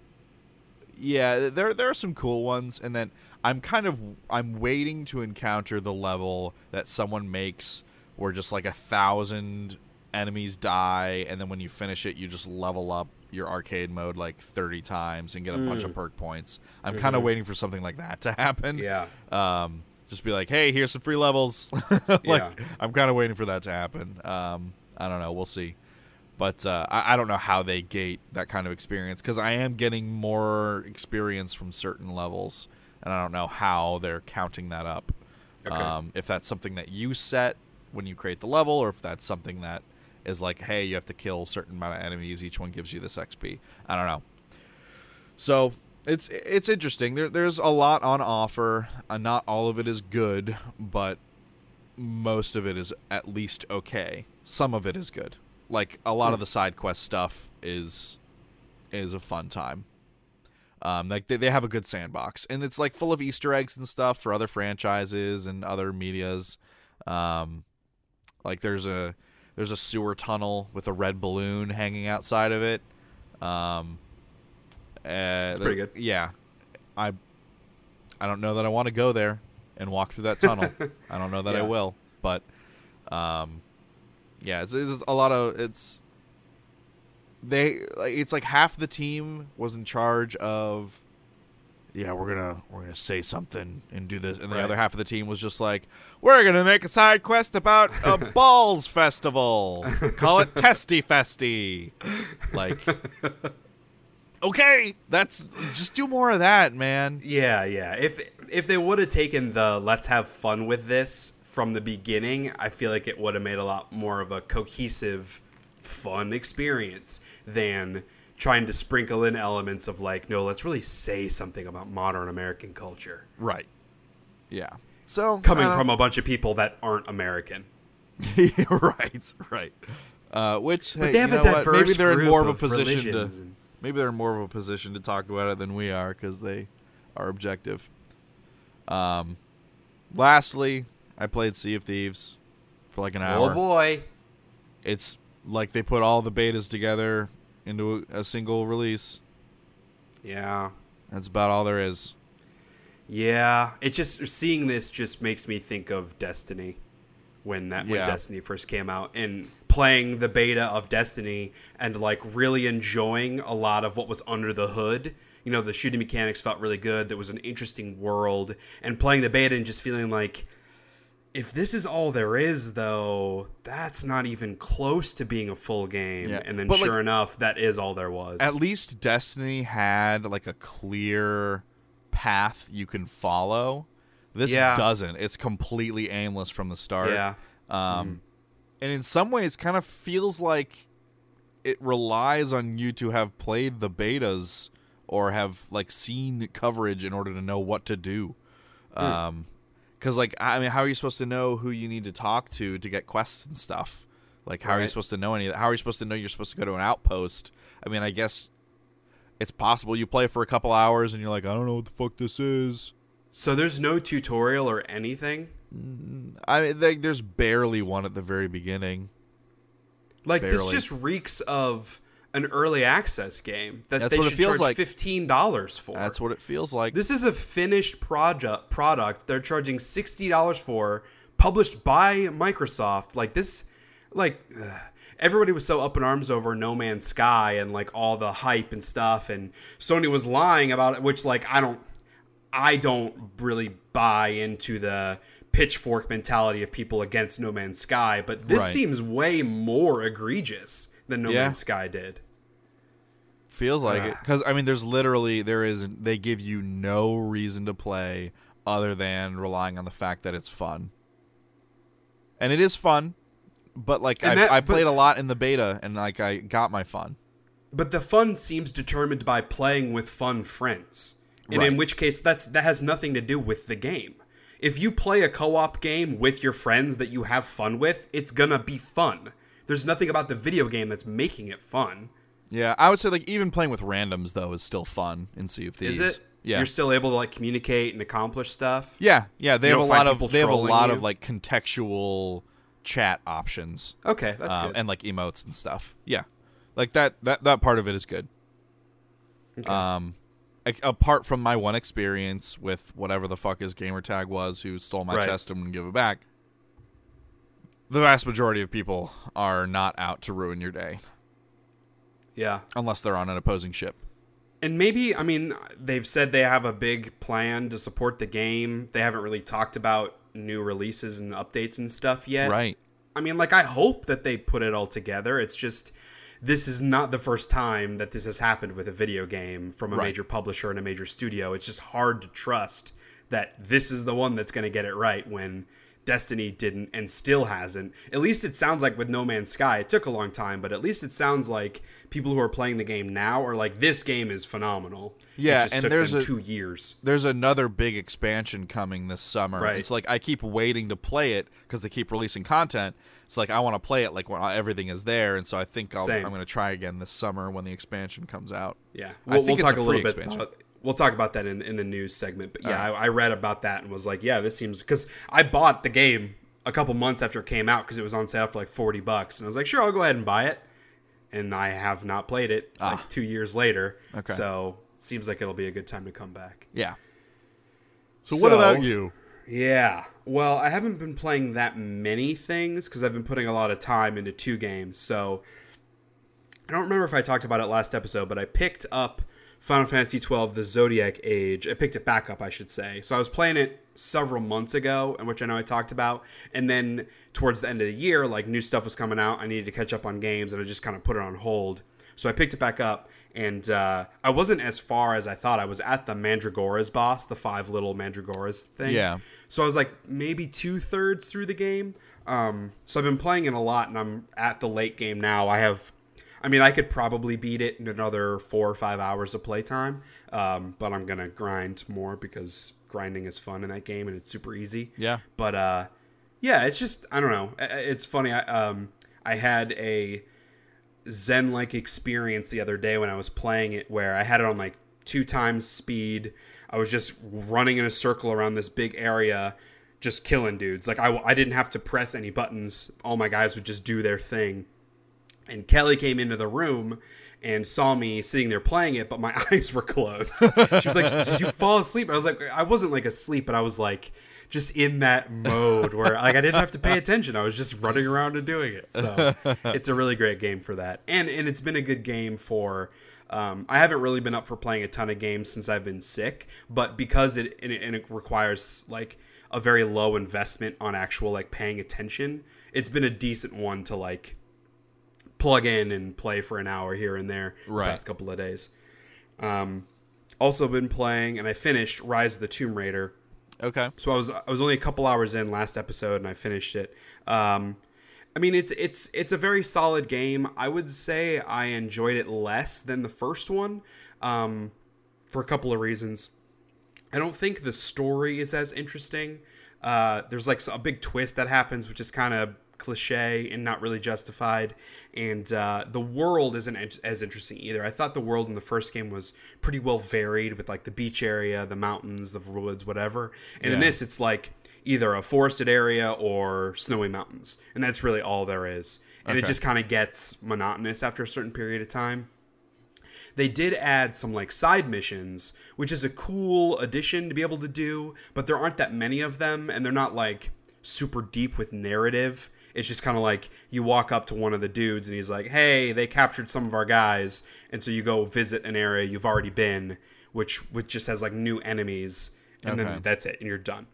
yeah, there there are some cool ones, and then I'm kind of I'm waiting to encounter the level that someone makes where just like a thousand enemies die, and then when you finish it, you just level up your arcade mode like 30 times and get a bunch of perk points. I'm kind of waiting for something like that to [LAUGHS] happen. Yeah. Um, just be like, hey, here's some free levels. [LAUGHS] like, Yeah. I'm kind of waiting for that to happen. Um, I don't know. We'll see. But uh, I, I don't know how they gate that kind of experience because I am getting more experience from certain levels, and I don't know how they're counting that up. Okay. Um, if that's something that you set when you create the level, or if that's something that is like, hey, you have to kill a certain amount of enemies. Each one gives you this XP. I don't know. So it's it's interesting. There, there's a lot on offer. Uh, not all of it is good, but most of it is at least okay. Some of it is good. Like a lot of the side quest stuff is is a fun time. Um, like they, they have a good sandbox, and it's like full of Easter eggs and stuff for other franchises and other medias. Um, like there's a there's a sewer tunnel with a red balloon hanging outside of it. Um, That's pretty good. Yeah, I I don't know that I want to go there and walk through that tunnel. [LAUGHS] I don't know that I will, but um, yeah, it's, it's a lot of it's they like it's like half the team was in charge of yeah we're gonna we're gonna say something and do this and the Right. other half of the team was just like we're gonna make a side quest about a [LAUGHS] balls festival call it testy festy like okay that's just do more of that man Yeah, yeah. If if they would have taken the let's have fun with this from the beginning, I feel like it would have made a lot more of a cohesive fun experience than trying to sprinkle in elements of like, no, let's really say something about modern American culture Right. Yeah. So coming uh, from a bunch of people that aren't American. [LAUGHS] right, right. Uh, which But hey, they have a what? diverse Maybe they're in more of a position to. and- Maybe they're in more of a position to talk about it than we are because they are objective. Um, lastly, I played Sea of Thieves for like an oh, hour. Oh boy. It's like they put all the betas together into a, a single release. Yeah. That's about all there is. Yeah, it just seeing this just makes me think of Destiny when that when Yeah. Destiny first came out and playing the beta of Destiny and like really enjoying a lot of what was under the hood. You know, the shooting mechanics felt really good. There was an interesting world and playing the beta and just feeling like if this is all there is though, that's not even close to being a full game. Yeah, And then but, like- sure enough, that is all there was. At least Destiny had like a clear path you can follow. This Yeah. doesn't. It's completely aimless from the start. yeah. Um, and in some ways, kind of feels like it relies on you to have played the betas or have like seen coverage in order to know what to do. Um, because like I mean, how are you supposed to know who you need to talk to to get quests and stuff? Like, how are you supposed to know any of that? How are you supposed to know you're supposed to go to an outpost? I mean, I guess it's possible you play for a couple hours and you're like, I don't know what the fuck this is. So there's no tutorial or anything. Mm, I mean, like, there's barely one at the very beginning. Like this just reeks of an early access game that That's they what it should feels charge like. fifteen dollars for. That's what it feels like. this is a finished project product. They're charging sixty dollars for, published by Microsoft. Like this, like ugh. everybody was so up in arms over No Man's Sky and like all the hype and stuff, and Sony was lying about it. Which like I don't, I don't really buy into the pitchfork mentality of people against No Man's Sky, but this Right. seems way more egregious than No Yeah. Man's Sky did. Feels like it because I mean, there's literally there is they give you no reason to play other than relying on the fact that it's fun, and it is fun. But like I, that- I but- played a lot in the beta, and like I got my fun. But the fun seems determined by playing with fun friends. And Right. in which case that's that has nothing to do with the game. If you play a co-op game with your friends that you have fun with, it's gonna be fun. There's nothing about the video game that's making it fun. Yeah, I would say like even playing with randoms though is still fun in Sea of Thieves. Is it? Yeah. You're still able to like communicate and accomplish stuff. yeah, yeah. They You have a lot of they have a lot you? of like contextual chat options. Okay, that's uh, good. and like emotes and stuff. Yeah, like that that that part of it is good. Okay. Um, a- apart from my one experience with whatever the fuck his gamer tag was, who stole my Right. chest and wouldn't give it back. The vast majority of people are not out to ruin your day yeah. unless they're on an opposing ship. And maybe, I mean, they've said they have a big plan to support the game. They haven't really talked about new releases and updates and stuff yet. Right. I mean, like, I hope that they put it all together. It's just, this is not the first time that this has happened with a video game from a Right. major publisher and a major studio. It's just hard to trust that this is the one that's going to get it right when Destiny didn't and still hasn't. At least it sounds like with No Man's Sky, it took a long time, but at least it sounds like people who are playing the game now are like, this game is phenomenal. Yeah, and there's a- two years. There's another big expansion coming this summer. Right. It's like I keep waiting to play it because they keep releasing content. It's like I want to play it like when everything is there, and so I think I'll, I'm going to try again this summer when the expansion comes out. Yeah, I we'll, think we'll it's talk a a, free little bit. expansion. About, we'll talk about that in in the news segment. But yeah, Alright. I, I read about that and was like, yeah, this seems because I bought the game a couple months after it came out because it was on sale for like forty bucks, and I was like, sure, I'll go ahead and buy it. And I have not played it Ah. like two years later. Okay. So seems like it'll be a good time to come back. Yeah. So, what about you? Yeah. Well, I haven't been playing that many things because I've been putting a lot of time into two games. So I don't remember if I talked about it last episode, but I picked up Final Fantasy XII: The Zodiac Age. I picked it back up, I should say. So I was playing it several months ago, and which I know I talked about, and then towards the end of the year, like new stuff was coming out. I needed to catch up on games, and I just kind of put it on hold. So I picked it back up, and uh, I wasn't as far as I thought. I was at the Mandragoras boss, the five little Mandragoras thing. Yeah. So I was like maybe two thirds through the game. Um, so I've been playing it a lot, and I'm at the late game now. I have, I mean, I could probably beat it in another four or five hours of playtime, um, but I'm gonna grind more because grinding is fun in that game and it's super easy. Yeah. But uh, yeah, it's just I don't know. It's funny. I um I had a zen like experience the other day when I was playing it where I had it on like two times speed. I was just running in a circle around this big area, just killing dudes. Like I, I didn't have to press any buttons. All my guys would just do their thing. And Kelly came into the room and saw me sitting there playing it, but my [LAUGHS] eyes were closed. She was like, "Did you fall asleep?" I was like, "I wasn't like asleep, but I was like." just in that mode where like I didn't have to pay attention. I was just running around and doing it. So it's a really great game for that. And and it's been a good game for um, I haven't really been up for playing a ton of games since I've been sick, but because it and it, and it requires like a very low investment on actual like paying attention, it's been a decent one to like plug in and play for an hour here and there Right. the past couple of days. Um, also been playing and I finished Rise of the Tomb Raider. Okay. So I was I was only a couple hours in last episode and I finished it. Um, I mean it's it's it's a very solid game. I would say I enjoyed it less than the first one um, for a couple of reasons. I don't think the story is as interesting. Uh, there's like a big twist that happens, which is kind of cliche and not really justified. And uh, the world isn't as- as interesting either. I thought the world in the first game was pretty well varied with like the beach area, the mountains, the woods, whatever. And in this, it's like either a forested area or snowy mountains, and that's really all there is. And it just kind of gets monotonous after a certain period of time they did add some like side missions, which is a cool addition to be able to do, but there aren't that many of them and they're not like super deep with narrative. It's just kind of like you walk up to one of the dudes and he's like, "Hey, they captured some of our guys." And so you go visit an area you've already been, which which just has like new enemies and Okay. then that's it and you're done.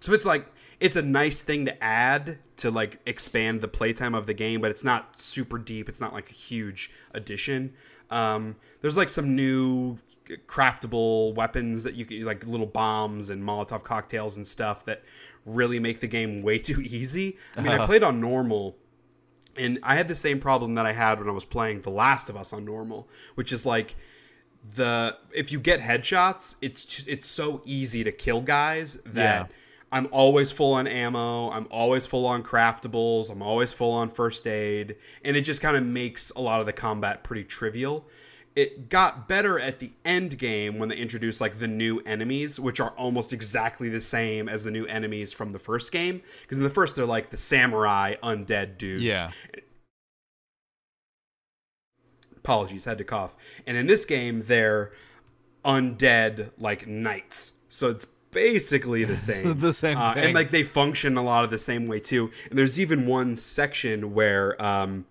So it's like it's a nice thing to add to like expand the playtime of the game, but it's not super deep. It's not like a huge addition. Um, there's like some new craftable weapons that you can like little bombs and Molotov cocktails and stuff that really make the game way too [LAUGHS] easy. I mean, I uh-huh. played on normal and I had the same problem that I had when I was playing The Last of Us on normal, which is like the if you get headshots, it's it's so easy to kill guys that Yeah. I'm always full on ammo, I'm always full on craftables, I'm always full on first aid, and it just kind of makes a lot of the combat pretty trivial. It got better at the end game when they introduced like the new enemies, which are almost exactly the same as the new enemies from the first game. Because in the first, they're like the samurai undead dudes. Yeah. apologies had to cough. And in this game they're undead like knights. So it's basically the [LAUGHS] same. the same Uh, and like they function a lot of the same way too. And there's even one section where um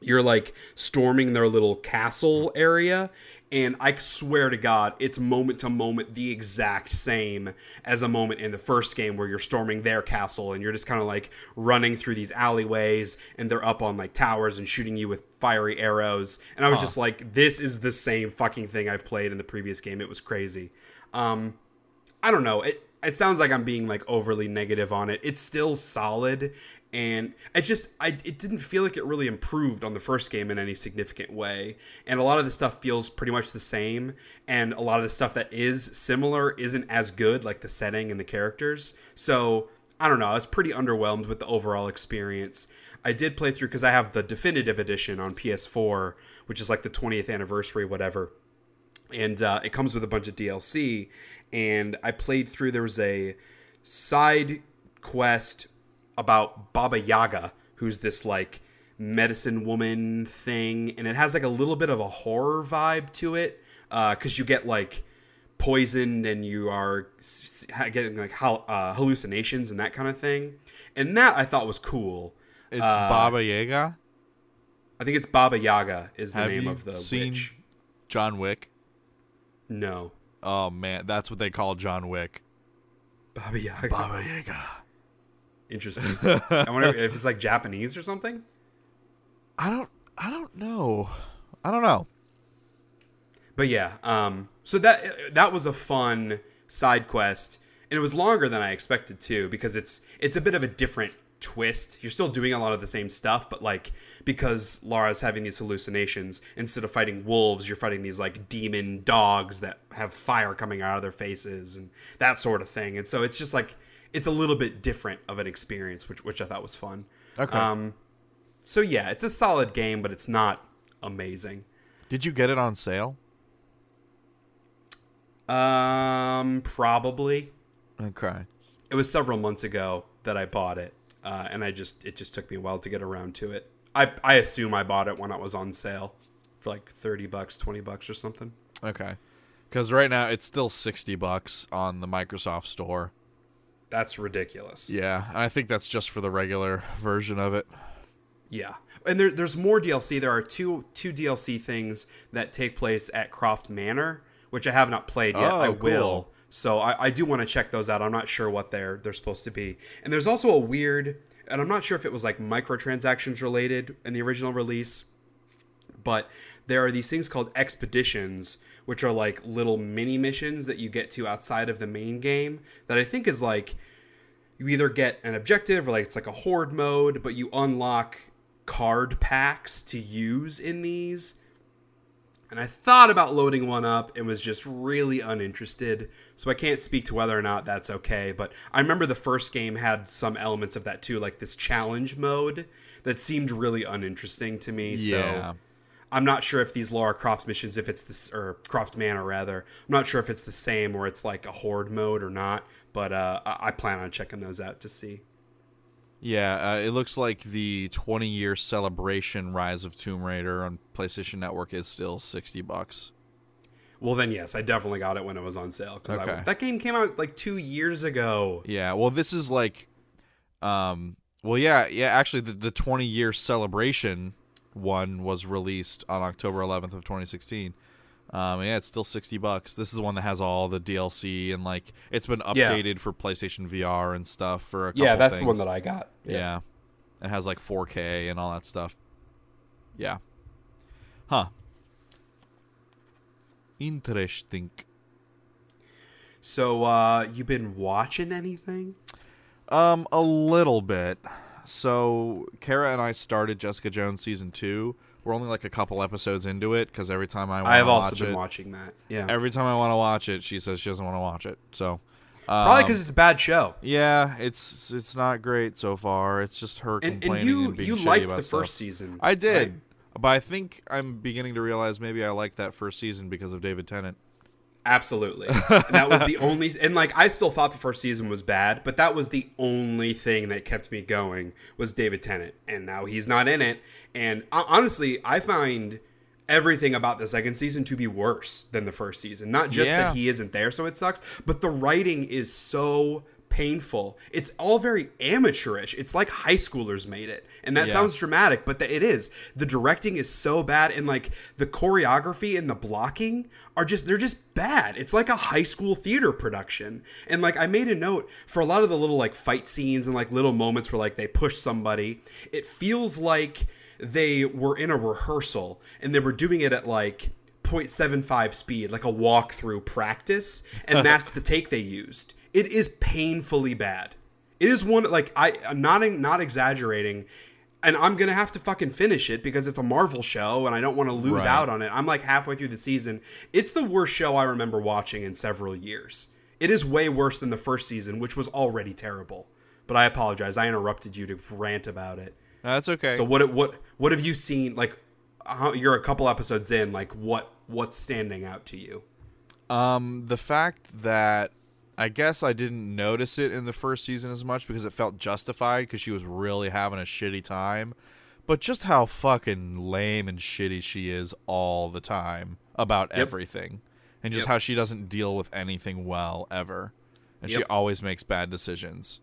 you're like storming their little castle area and i swear to god it's moment to moment the exact same as a moment in the first game where you're storming their castle and you're just kind of like running through these alleyways and they're up on like towers and shooting you with fiery arrows and i was just like this is the same fucking thing i've played in the previous game it was crazy um I don't know. It it sounds like I'm being like overly negative on it. It's still solid and it just I it didn't feel like it really improved on the first game in any significant way. And a lot of the stuff feels pretty much the same and a lot of the stuff that is similar isn't as good like the setting and the characters. So, I don't know. I was pretty underwhelmed with the overall experience. I did play through cuz I have the definitive edition on PS4, which is like the 20th anniversary whatever and uh, it comes with a bunch of DLC. And I played through. There was a side quest about Baba Yaga, who's this like medicine woman thing, and it has like a little bit of a horror vibe to it because you get like poisoned and you are getting like uh, hallucinations and that kind of thing. And that I thought was cool. it's uh, Baba Yaga. I think it's Baba Yaga is the Have name of the seen witch. John Wick? No, Oh man, that's what they call John Wick. Baba Yaga. Baba Yaga. Interesting. [LAUGHS] I wonder if it's like Japanese or something. I don't. I don't know. I don't know. but yeah, um, so that that was a fun side quest, and it was longer than I expected too because it's it's a bit of a different twist. You're still doing a lot of the same stuff, but like because Lara's having these hallucinations, instead of fighting wolves, you're fighting these like demon dogs that have fire coming out of their faces and that sort of thing. And so it's just like it's a little bit different of an experience, which which I thought was fun. Okay. Um, so yeah, it's a solid game, but it's not amazing. Did you get it on sale? Um, probably. Okay. It was several months ago that I bought it, uh, and I just it just took me a while to get around to it. I I assume I bought it when it was on sale for like thirty bucks, twenty bucks, or something. Okay. Because right now it's still sixty bucks on the Microsoft Store. That's ridiculous. Yeah, I think that's just for the regular version of it. Yeah, and there, there's more DLC. There are two two DLC things that take place at Croft Manor, which I have not played yet. Oh, I cool. will. So I, I do want to check those out. I'm not sure what they're they're supposed to be. And there's also a weird, and I'm not sure if it was like microtransactions related in the original release, but there are these things called expeditions, which are like little mini missions that you get to outside of the main game. That I think is like you either get an objective or like it's like a horde mode, but you unlock card packs to use in these. And I thought about loading one up and was just really uninterested. So I can't speak to whether or not that's okay. But I remember the first game had some elements of that too, like this challenge mode that seemed really uninteresting to me. Yeah. So I'm not sure if these Lara Croft missions, if it's this, or Croft Manor rather, I'm not sure if it's the same or it's like a horde mode or not. But uh, I plan on checking those out to see. Yeah, uh, it looks like the 20 year celebration Rise of Tomb Raider on PlayStation Network is still 60 bucks. Well, then yes, I definitely got it when it was on sale because Okay. that game came out like two years ago. Yeah, well, this is like, um, well, yeah, yeah. Actually, the the 20 year celebration one was released on October 11th of 2016. Um, yeah, it's still 60 bucks. This is the one that has all the DLC and like it's been Yeah. updated for PlayStation VR and stuff for a couple Yeah, that's the one that I got. Yeah. It has like 4K and all that stuff. Yeah. Huh. Interesting. So, uh, you been watching anything? Um, a little bit. So, Kara and I started Jessica Jones season two. We're only like a couple episodes into it because every time I want I have to also watch been it, watching that. Yeah, every time I want to watch it, she says she doesn't want to watch it. So, probably um, because it's a bad show. yeah, it's it's not great so far. It's just her And, complaining and you being you shitty liked about the stuff. first season. I did, right? but I think I'm beginning to realize maybe I liked that first season because of David Tennant. Absolutely. And [LAUGHS] that was the only and like I still thought the first season was bad, but that was the only thing that kept me going was David Tennant. And now he's not in it. And honestly, I find everything about the second season to be worse than the first season. Not just Yeah. that he isn't there so it sucks, but the writing is so painful. It's all very amateurish. It's like high schoolers made it. And that Yeah. sounds dramatic, but the, it is. The directing is so bad and like the choreography and the blocking are just they're just bad. It's like a high school theater production. And like I made a note for a lot of the little like fight scenes and like little moments where like they push somebody, it feels like they were in a rehearsal and they were doing it at like 0.75 speed, like a walkthrough practice, and [LAUGHS] that's the take they used. It is painfully bad. It is one like I I'm not not exaggerating, and I'm gonna have to fucking finish it because it's a Marvel show and I don't want to lose Right. out on it. I'm like halfway through the season. It's the worst show I remember watching in several years. It is way worse than the first season, which was already terrible. But I apologize. I interrupted you to rant about it. No, That's okay. So what what what have you seen? Like, how, you're a couple episodes in. Like, what what's standing out to you? Um, the fact that I guess I didn't notice it in the first season as much because it felt justified because she was really having a shitty time. But just how fucking lame and shitty she is all the time about everything. And just Yep. how she doesn't deal with anything well ever. And she always makes bad decisions.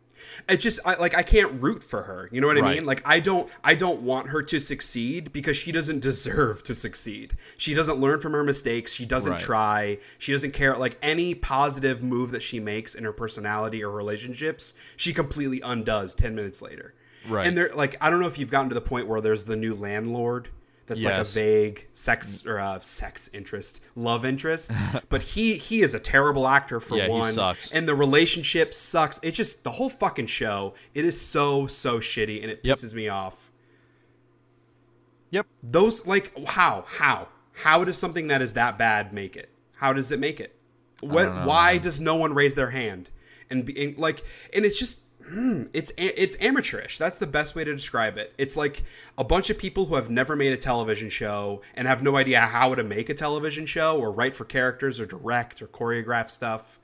It's just I, like I can't root for her. You know what I Right. mean? Like I don't I don't want her to succeed because she doesn't deserve to succeed. She doesn't learn from her mistakes. She doesn't Right. try. She doesn't care. Like any positive move that she makes in her personality or relationships, she completely undoes ten minutes later. Right. And they're like I don't know if you've gotten to the point where there's the new landlord that's like a vague sex or uh, sex interest, love interest. [LAUGHS] but he he is a terrible actor for Yeah, he one, sucks. and the relationship sucks. It's just the whole fucking show. It is so so shitty, and it Yep. pisses me off. Yep. Those like how how how does something that is that bad make it? How does it make it? What? know, why man. does no one raise their hand and be and, like? And it's just hmm, it's it's amateurish. That's the best way to describe it. It's like a bunch of people who have never made a television show and have no idea how to make a television show or write for characters or direct or choreograph stuff.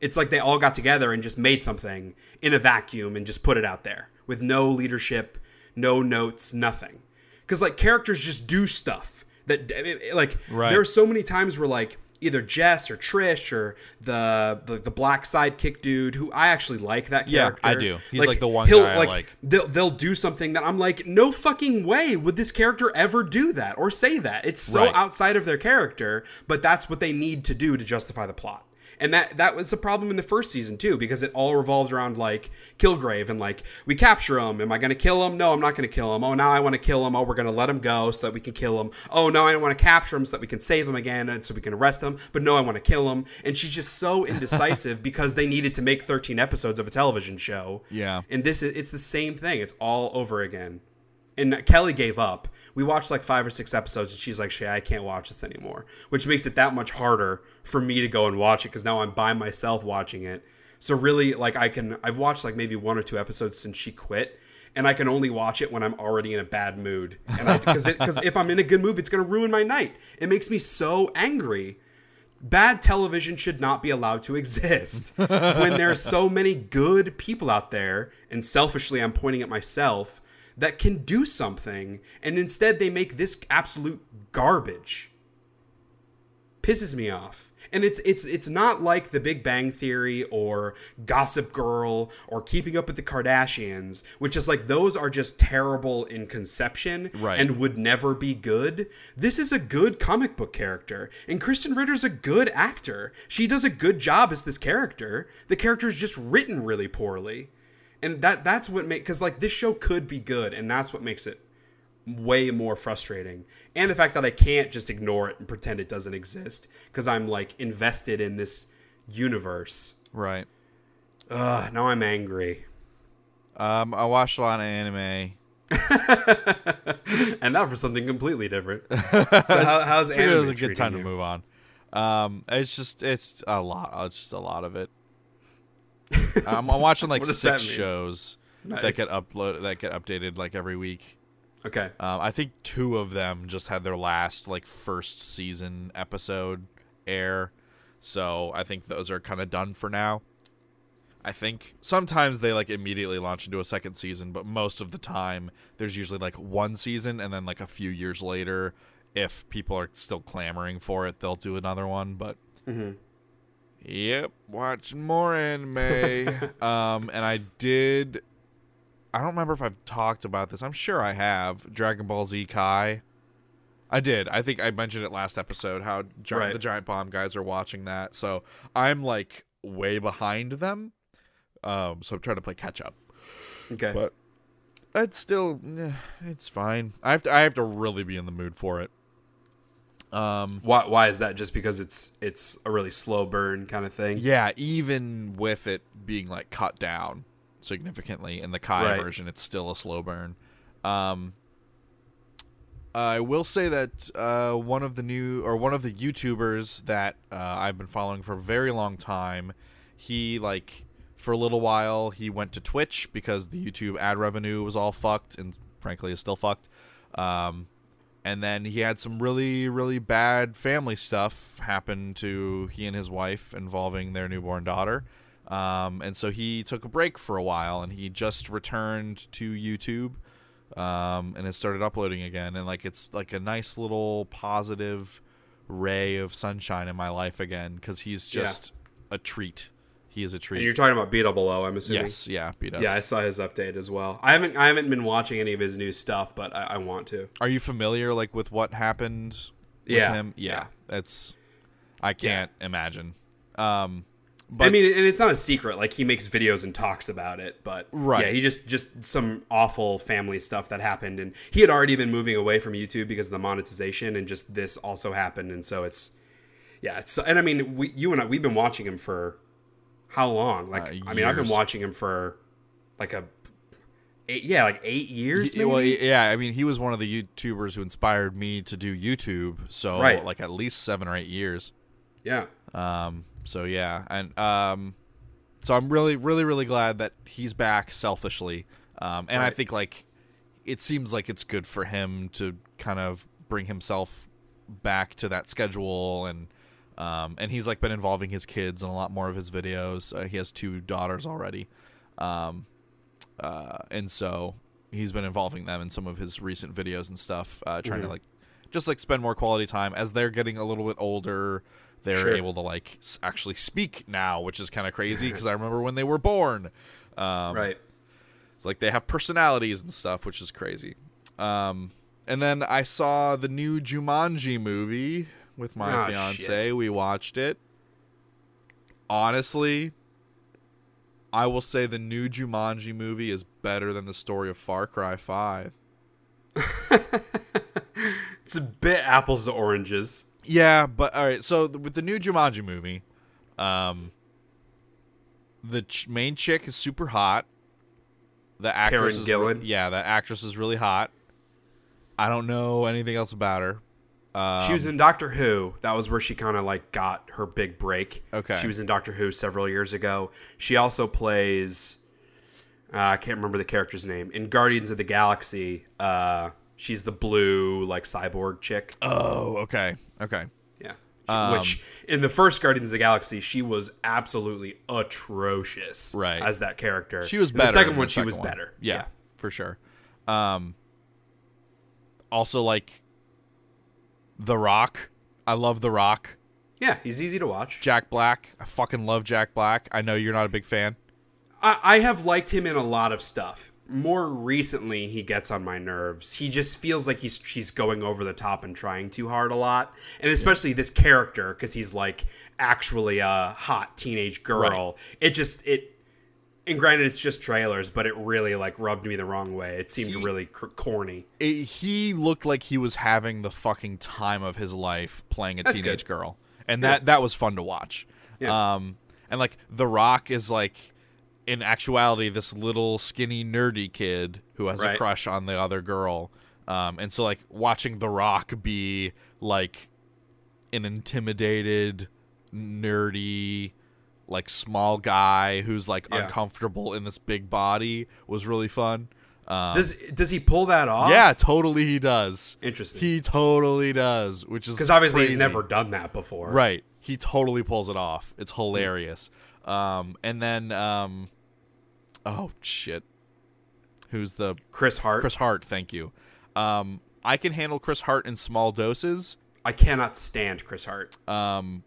It's like they all got together and just made something in a vacuum and just put it out there with no leadership, no notes, nothing. Because like characters just do stuff that like Right. there are so many times where like either Jess or Trish or the the, the black sidekick dude who I actually like that character. Yeah. I do. He's, like, the one he'll, guy I like. They'll they'll do something that I'm like, no fucking way would this character ever do that or say that. It's so Right. outside of their character, but that's what they need to do to justify the plot. And that that was a problem in the first season too, because it all revolves around like Kilgrave and like we capture him. Am I going to kill him? No, I'm not going to kill him. Oh, now I want to kill him. Oh, we're going to let him go so that we can kill him. Oh, no, I want to capture him so that we can save him again and so we can arrest him. But no, I want to kill him. And she's just so [LAUGHS] indecisive because they needed to make 13 episodes of a television show. Yeah. And this is it's the same thing. It's all over again. And Kelly gave up. We watched like five or six episodes, and she's like, "Shea, I can't watch this anymore," which makes it that much harder for me to go and watch it because now I'm by myself watching it. So really, like, I can I've watched like maybe one or two episodes since she quit, and I can only watch it when I'm already in a bad mood, and because because if I'm in a good mood, it's gonna ruin my night. It makes me so angry. Bad television should not be allowed to exist. [LAUGHS] When there are so many good people out there and selfishly i'm pointing at myself that can do something and instead they make this absolute garbage. Pisses me off and it's it's it's not like the Big Bang Theory or Gossip Girl or Keeping Up with the Kardashians, which is like those are just terrible in conception Right. and would never be good. This is a good comic book character, and Krysten Ritter's a good actor. She does a good job as this character. The character is just written really poorly, and that that's what make because like this show could be good, and that's what makes it way more frustrating. And the fact that I can't just ignore it and pretend it doesn't exist because I'm like invested in this universe. Right. Ugh, now I'm angry. Um, I watched a lot of anime. [LAUGHS] and now for something completely different. So how, [LAUGHS] how's anime it was a good time to move on. Um, it's just it's a lot. It's just a lot of it. [LAUGHS] Um, I'm watching like six shows that get upload that get updated like every week. Okay. Um, I think two of them just had their last like first season episode air, so I think those are kind of done for now. I think sometimes they like immediately launch into a second season, but most of the time there's usually like one season and then like a few years later, if people are still clamoring for it, they'll do another one. But Mhm. yep, watch more anime. [LAUGHS] um, and I did. I don't remember if I've talked about this. I'm sure I have. Dragon Ball Z Kai. I did. I think I mentioned it last episode how gi- Right. the Giant Bomb guys are watching that. So I'm like way behind them. Um, so I'm trying to play catch up. Okay. But it's still, eh, it's fine. I have to. I have to really be in the mood for it. Um, why why is that? Just because it's it's a really slow burn kind of thing. yeah. Even with it being like cut down significantly in the Kai Right. version, it's still a slow burn. Um, I will say that uh, one of the new or one of the YouTubers that uh, I've been following for a very long time, he like for a little while he went to Twitch because the YouTube ad revenue was all fucked and frankly is still fucked. Um, and then he had some really really bad family stuff happen to he and his wife involving their newborn daughter. Um, and so he took a break for a while and he just returned to YouTube um, and has started uploading again. And like it's like a nice little positive ray of sunshine in my life again because he's Yeah. just a treat. He is a treat. And you're talking about Beat Below, I'm assuming. yes, yeah, beat. Yeah, I saw his update as well. I haven't I haven't been watching any of his new stuff, but I, I want to. Are you familiar like with what happened with Yeah, him? Yeah, yeah. that's I can't imagine. Um But I mean, and it's not a secret. Like he makes videos and talks about it, but Right. yeah, he just just some awful family stuff that happened, and he had already been moving away from YouTube because of the monetization, and just this also happened, and so it's yeah, it's and I mean, we you and I we've been watching him for how long? Like Uh, I mean, I've been watching him for like a eight, yeah, like eight years. Maybe? well, yeah, I mean, he was one of the YouTubers who inspired me to do YouTube. So Right. like at least seven or eight years. yeah, Um, so yeah, and um, so I'm really, really, really glad that he's back selfishly. Um, and I think like it seems like it's good for him to kind of bring himself back to that schedule and. Um, and he's like been involving his kids in a lot more of his videos. Uh, he has two daughters already, um, uh, and so he's been involving them in some of his recent videos and stuff, uh, trying to Mhm. like just like spend more quality time as they're getting a little bit older. They're Sure. able to like actually speak now, which is kind of crazy because I remember when they were born. Um, right. It's like they have personalities and stuff, which is crazy. Um, and then I saw the new Jumanji movie with my Ah, fiance. shit. We watched it. Honestly, I will say the new Jumanji movie is better than the story of Far Cry 5. [LAUGHS] It's a bit apples to oranges. Yeah, but all right. So with the new Jumanji movie, um, the ch- main chick is super hot. The actress is re- Gillan? yeah, that actress is really hot. I don't know anything else about her. Um, She was in Doctor Who. That was where she kind of like got her big break. Okay. She was in Doctor Who several years ago. She also plays uh, I can't remember the character's name in Guardians of the Galaxy. Uh, she's the blue like cyborg chick. Oh, okay, okay. Yeah. Um, Which in the first Guardians of the Galaxy, she was absolutely atrocious. Right. As that character. She was In better. The second one, the she was one. better. Yeah, for sure. Um, also like The Rock. I love The Rock. Yeah, he's easy to watch. Jack Black. I fucking love Jack Black. I know you're not a big fan. I, I have liked him in a lot of stuff. More recently, he gets on my nerves. He just feels like he's he's going over the top and trying too hard a lot, and especially this character because he's like actually a hot teenage girl. It just it. And granted, it's just trailers, but it really like rubbed me the wrong way. It seemed He- really cr- corny. it, he looked like he was having the fucking time of his life playing a That's teenage good. girl, and that that was fun to watch. Yeah. Um, and like The Rock is like, in actuality, this little skinny nerdy kid who has a crush on the other girl. Um, and so like watching The Rock be like an intimidated, nerdy, like small guy who's like Yeah. uncomfortable in this big body was really fun. Um, Does does he pull that off? yeah, totally he does. interesting. He totally does, which is Because obviously crazy. he's never done that before. right. He totally pulls it off. It's hilarious. Um, and then um, oh shit, who's the Chris Hart. Chris Hart? Thank you. Um, I can handle Chris Hart in small doses. I cannot stand Chris Hart. Um,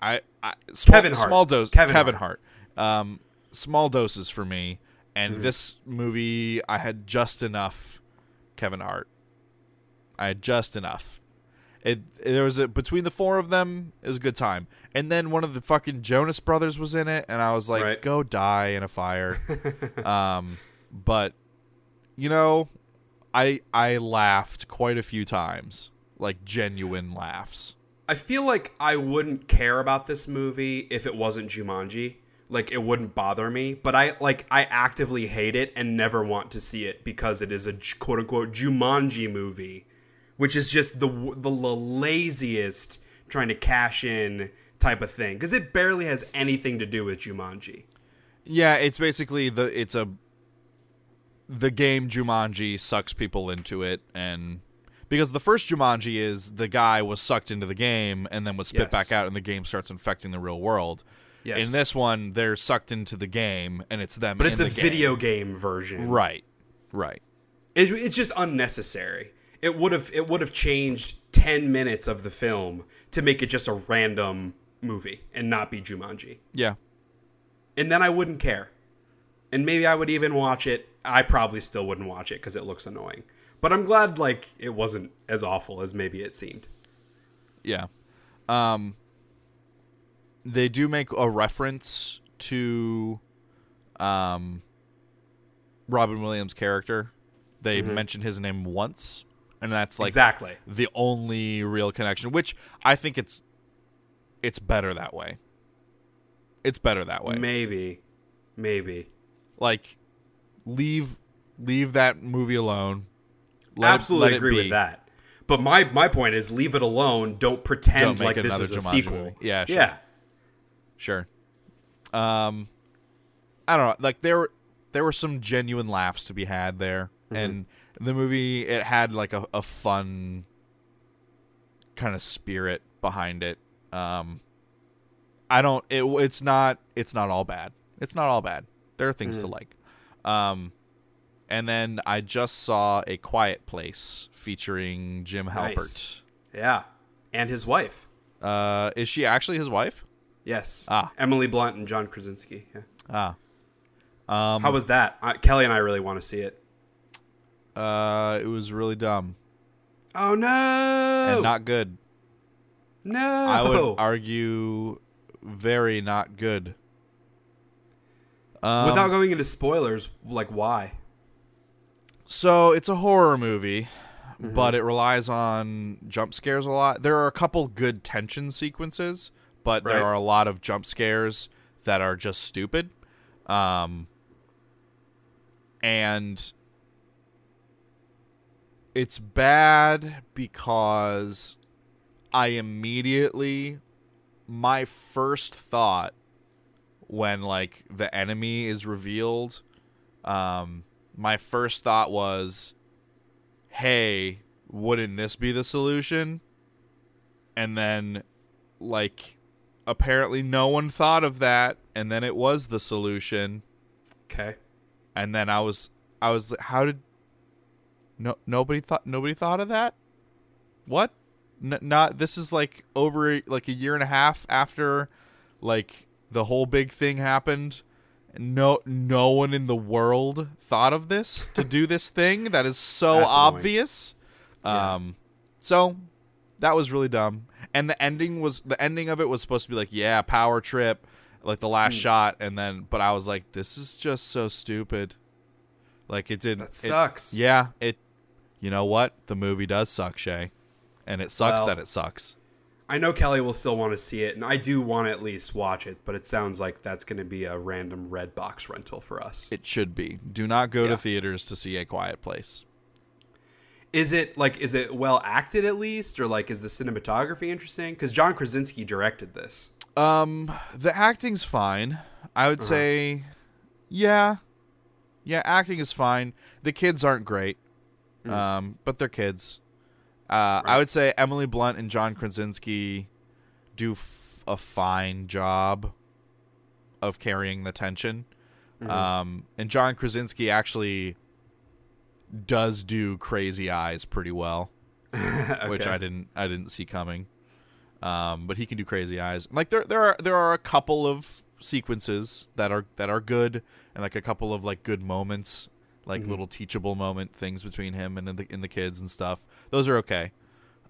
I, I small, Kevin Hart. small dose. Kevin Kevin, Hart. Um, small doses for me. And Mm-hmm. this movie, I had just enough Kevin Hart. I had just enough. It there was a between the four of them, it was a good time. And then one of the fucking Jonas brothers was in it, and I was like, Right. "Go die in a fire." [LAUGHS] um, but you know, I I laughed quite a few times, like genuine laughs. I feel like I wouldn't care about this movie if it wasn't Jumanji. Like it wouldn't bother me, but I like I actively hate it and never want to see it because it is a quote unquote Jumanji movie, which is just the the laziest trying to cash in type of thing because it barely has anything to do with Jumanji. Yeah, it's basically the it's a the game Jumanji sucks people into it and because the first Jumanji is the guy was sucked into the game and then was spit Yes. back out and the game starts infecting the real world. Yes. In this one, they're sucked into the game and it's them. but it's a game. video game version. Right. Right. It, it's just unnecessary. It would have it would have changed ten minutes of the film to make it just a random movie and not be Jumanji, Yeah. and then I wouldn't care, and maybe I would even watch it. I probably still wouldn't watch it because it looks annoying. But I'm glad like it wasn't as awful as maybe it seemed. Yeah. Um they do make a reference to um Robin Williams' character. They Mhm. mention his name once, and that's like exactly. the only real connection, which I think it's it's better that way. It's better that way. Maybe, maybe. Like leave leave that movie alone. Let Absolutely it agree with that. But my my point is, leave it alone. Don't pretend Don't like this is a Jumanji sequel. movie. Yeah, sure. yeah. Sure. Um, I don't know. Like there, there were some genuine laughs to be had there, Mm-hmm. and the movie it had like a, a fun kind of spirit behind it. Um, I don't. It it's not. It's not all bad. It's not all bad. There are things to Mhm. like. Um, and then I just saw a Quiet Place featuring Jim Halpert. Nice. Yeah, and his wife. Uh, is she actually his wife? Yes. Ah. Emily Blunt and John Krasinski. Yeah. Ah. Um, How was that? Uh, Kelly and I really want to see it. Uh, it was really dumb Oh no! and not good. no. I would [LAUGHS] argue very not good. Um, Without going into spoilers, like why? so it's a horror movie, Mm-hmm. but it relies on jump scares a lot. There are a couple good tension sequences, but there are a lot of jump scares that are just stupid. Um, and it's bad because I immediately my first thought when like the enemy is revealed um my first thought was hey wouldn't this be the solution and then like apparently no one thought of that and then it was the solution Okay. and then I was I was like, how did no nobody thought nobody thought of that? What? N- not this is like over like a year and a half after like the whole big thing happened. No no one in the world thought of this to do this [LAUGHS] thing that is so That's obvious. Yeah. Um so that was really dumb. And the ending was the ending of it was supposed to be like, yeah, power trip, like the last shot, and then but I was like, this is just so stupid. Like it didn't That it- sucks. yeah, it you know what? The movie does suck, Shea. And it sucks Well- that it sucks. I know Kelly will still want to see it, and I do want to at least watch it. But it sounds like that's going to be a random Redbox rental for us. It should be. Do not go Yeah. to theaters to see a quiet place. Is it like is it well acted at least, or like is the cinematography interesting? Because John Krasinski directed this. Um, the acting's fine. I would Uh-huh. say, yeah, yeah, acting is fine. The kids aren't great, um, but they're kids. Uh, I Mm. Would say Emily Blunt and John Krasinski do f- a fine job of carrying the tension. Mm-hmm. Um, and John Krasinski actually does do Crazy Eyes pretty well [LAUGHS] which I didn't I didn't see coming. Um, but he can do crazy eyes. Like there there are there are a couple of sequences that are that are good and like a couple of like good moments, like Mhm. little teachable moment things between him and the in the kids and stuff. Those are okay.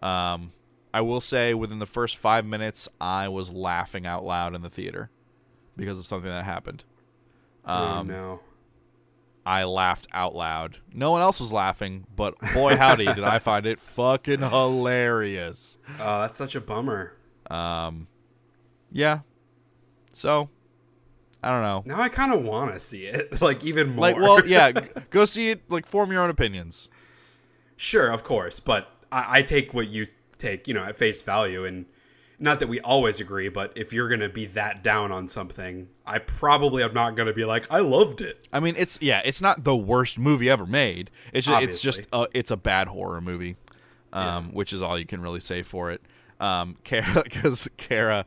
Um, I will say within the first 5 minutes I was laughing out loud in the theater because of something that happened. oh Um, no. I laughed out loud. No one else was laughing, but boy howdy did I find it fucking hilarious. Oh, that's such a bummer. Um yeah. So I don't know. Now I kind of want to see it, [LAUGHS] like even more. Like well, yeah, [LAUGHS] go see it like form your own opinions. sure, of course, but I, I take what you take, you know, at face value, and not that we always agree, but if you're gonna be that down on something, I probably am not gonna be like, I loved it. I mean, it's yeah, it's not the worst movie ever made. It's just, it's just a, it's a bad horror movie. Um, which is all you can really say for it. Um, Kara, [LAUGHS] because Kara,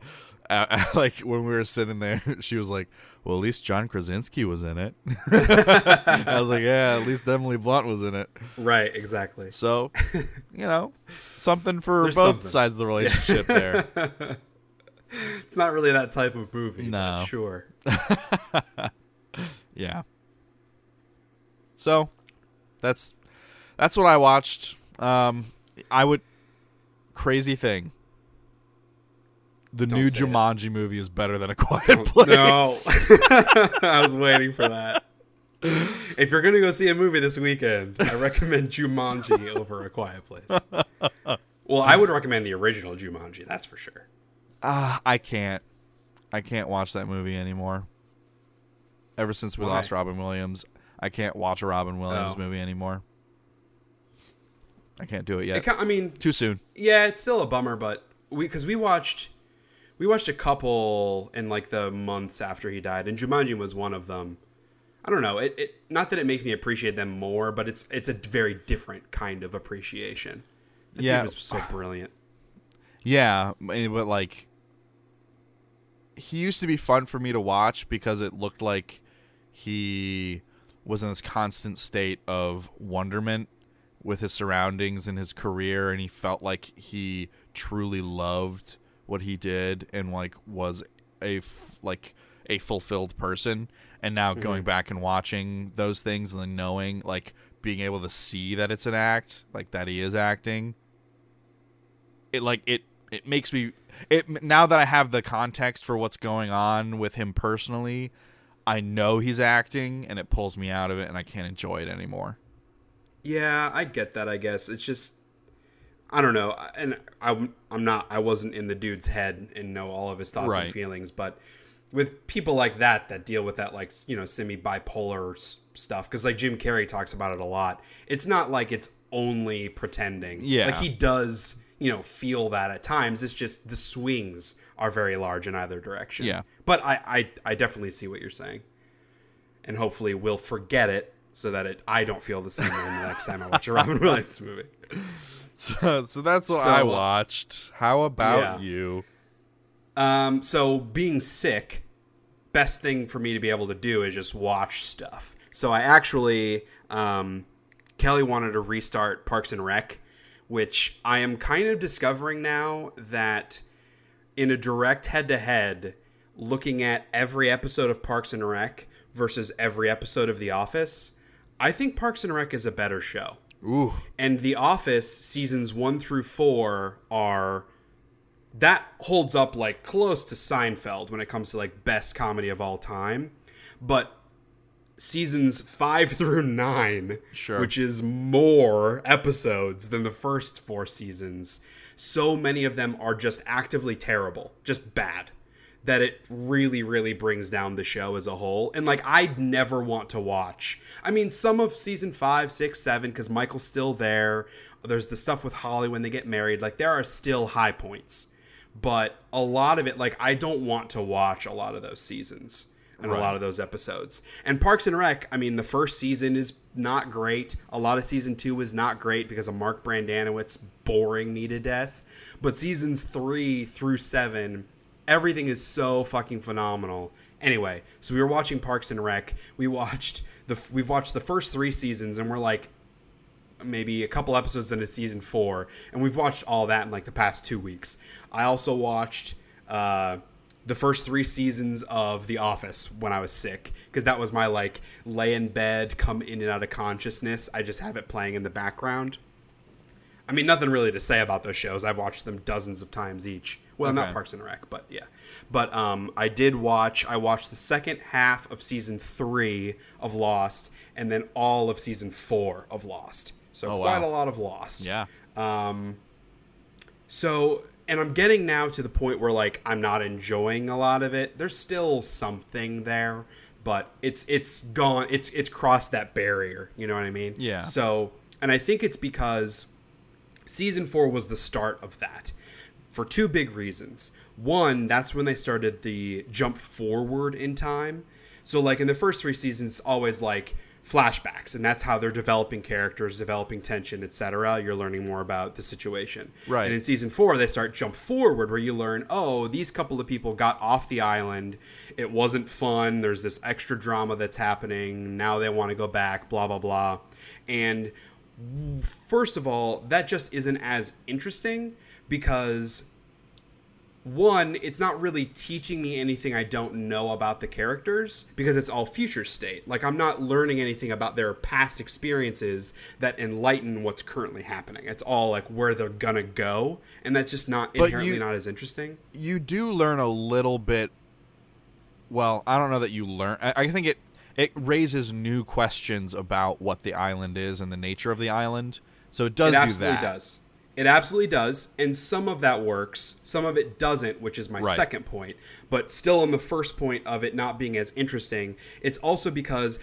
uh, [LAUGHS] like when we were sitting there, [LAUGHS] she was like, "Well, at least John Krasinski was in it." [LAUGHS] I was like, "Yeah, at least Emily Blunt was in it." Right, exactly. So, you know, something for There's both something. sides of the relationship there. It's not really that type of movie. No. sure. Yeah. So, that's that's what I watched. Um, I would crazy thing. The Don't new say it. Jumanji movie is better than A Quiet Place. No, [LAUGHS] I was waiting for that. If you're gonna go see a movie this weekend, I recommend Jumanji over A Quiet Place. Well, I would recommend the original Jumanji. That's for sure. Ah, I can't. I can't watch that movie anymore. Ever since we Why? lost Robin Williams, I can't watch a Robin Williams Oh. movie anymore. I can't do it It yet. ki- I mean, Too soon. yeah, it's still a bummer, but we because we watched we watched a couple in like the months after he died, and Jumanji was one of them. I don't know. It, it not that it makes me appreciate them more, but it's it's a very different kind of appreciation. That Yeah. was so brilliant. Yeah, eh, but like he used to be fun for me to watch because it looked like he was in this constant state of wonderment with his surroundings and his career and he felt like he truly loved what he did and like was a f- like a fulfilled person and now mm-hmm. going back and watching those things and then knowing like being able to see that it's an act like that he is acting it like it it makes me it now that I have the context for what's going on with him personally, I know he's acting and it pulls me out of it and I can't enjoy it anymore. Yeah, I get that. I guess it's just I don't know, and I'm I'm not I wasn't in the dude's head and know all of his thoughts Right. and feelings, but with people like that that deal with that like you know semi bipolar s- stuff, because like Jim Carrey talks about it a lot. It's not like it's only pretending. Yeah. like he does you know feel that at times. It's just the swings are very large in either direction. Yeah. but I I, I definitely see what you're saying, and hopefully we'll forget it. So that it, I don't feel the same way the next time I watch a Robin [LAUGHS] Williams movie. So, so that's what So, I uh, watched. How about yeah. you? Um, so being sick, best thing for me to be able to do is just watch stuff. So I actually, um, Kelly wanted to restart Parks and Rec, which I am kind of discovering now that in a direct head to head, looking at every episode of Parks and Rec versus every episode of The Office, I think Parks and Rec is a better show. Ooh, And The Office seasons one through four are that holds up like close to Seinfeld when it comes to like best comedy of all time. But seasons five [LAUGHS] through nine, Sure. which is more episodes than the first four seasons, so many of them are just actively terrible, just bad. That it really, really brings down the show as a whole. And like, I'd never want to watch. I mean, some of season five, six, seven, because Michael's still there. There's the stuff with Holly when they get married. Like, there are still high points. But a lot of it, like, I don't want to watch a lot of those seasons and a lot of those episodes. And Parks and Rec, I mean, the first season is not great. A lot of season two is not great because of Mark Brendanawicz boring me to death. But seasons three through seven, everything is so fucking phenomenal. Anyway, so we were watching Parks and Rec. We watched the we've watched the first three seasons, and we're like maybe a couple episodes into season four, and we've watched all that in like the past two weeks. I also watched uh, the first three seasons of The Office when I was sick because that was my like lay in bed, come in and out of consciousness. I just have it playing in the background. I mean, nothing really to say about those shows. I've watched them dozens of times each. Well, not Parks and Rec, but yeah. But um, I did watch. I watched the second half of season three of Lost, and then all of season four of Lost. So Oh, quite wow. a lot of Lost. yeah. Um. So, and I'm getting now to the point where like I'm not enjoying a lot of it. There's still something there, but it's it's gone. It's it's crossed that barrier. You know what I mean? Yeah. So, and I think it's because season four was the start of that for two big reasons. One, that's when they started the jump forward in time. So, like in the first three seasons, always like flashbacks, and that's how they're developing characters, developing tension, etc. You're learning more about the situation. Right. And in season four, they start jump forward, where you learn, oh, these couple of people got off the island. It wasn't fun. There's this extra drama that's happening. Now they want to go back. Blah blah blah. And first of all, that just isn't as interesting because one, it's not really teaching me anything I don't know about the characters because it's all future state. Like I'm not learning anything about their past experiences that enlighten what's currently happening. It's all like where they're gonna go, and that's just not But inherently you- not as interesting. you do learn a little bit. Well, I don't know that you learn. I, I think it it raises new questions about what the island is and the nature of the island. So it does it do that. does. It absolutely does, and some of that works. Some of it doesn't, which is my Right. second point. But still, on the first point of it not being as interesting, it's also because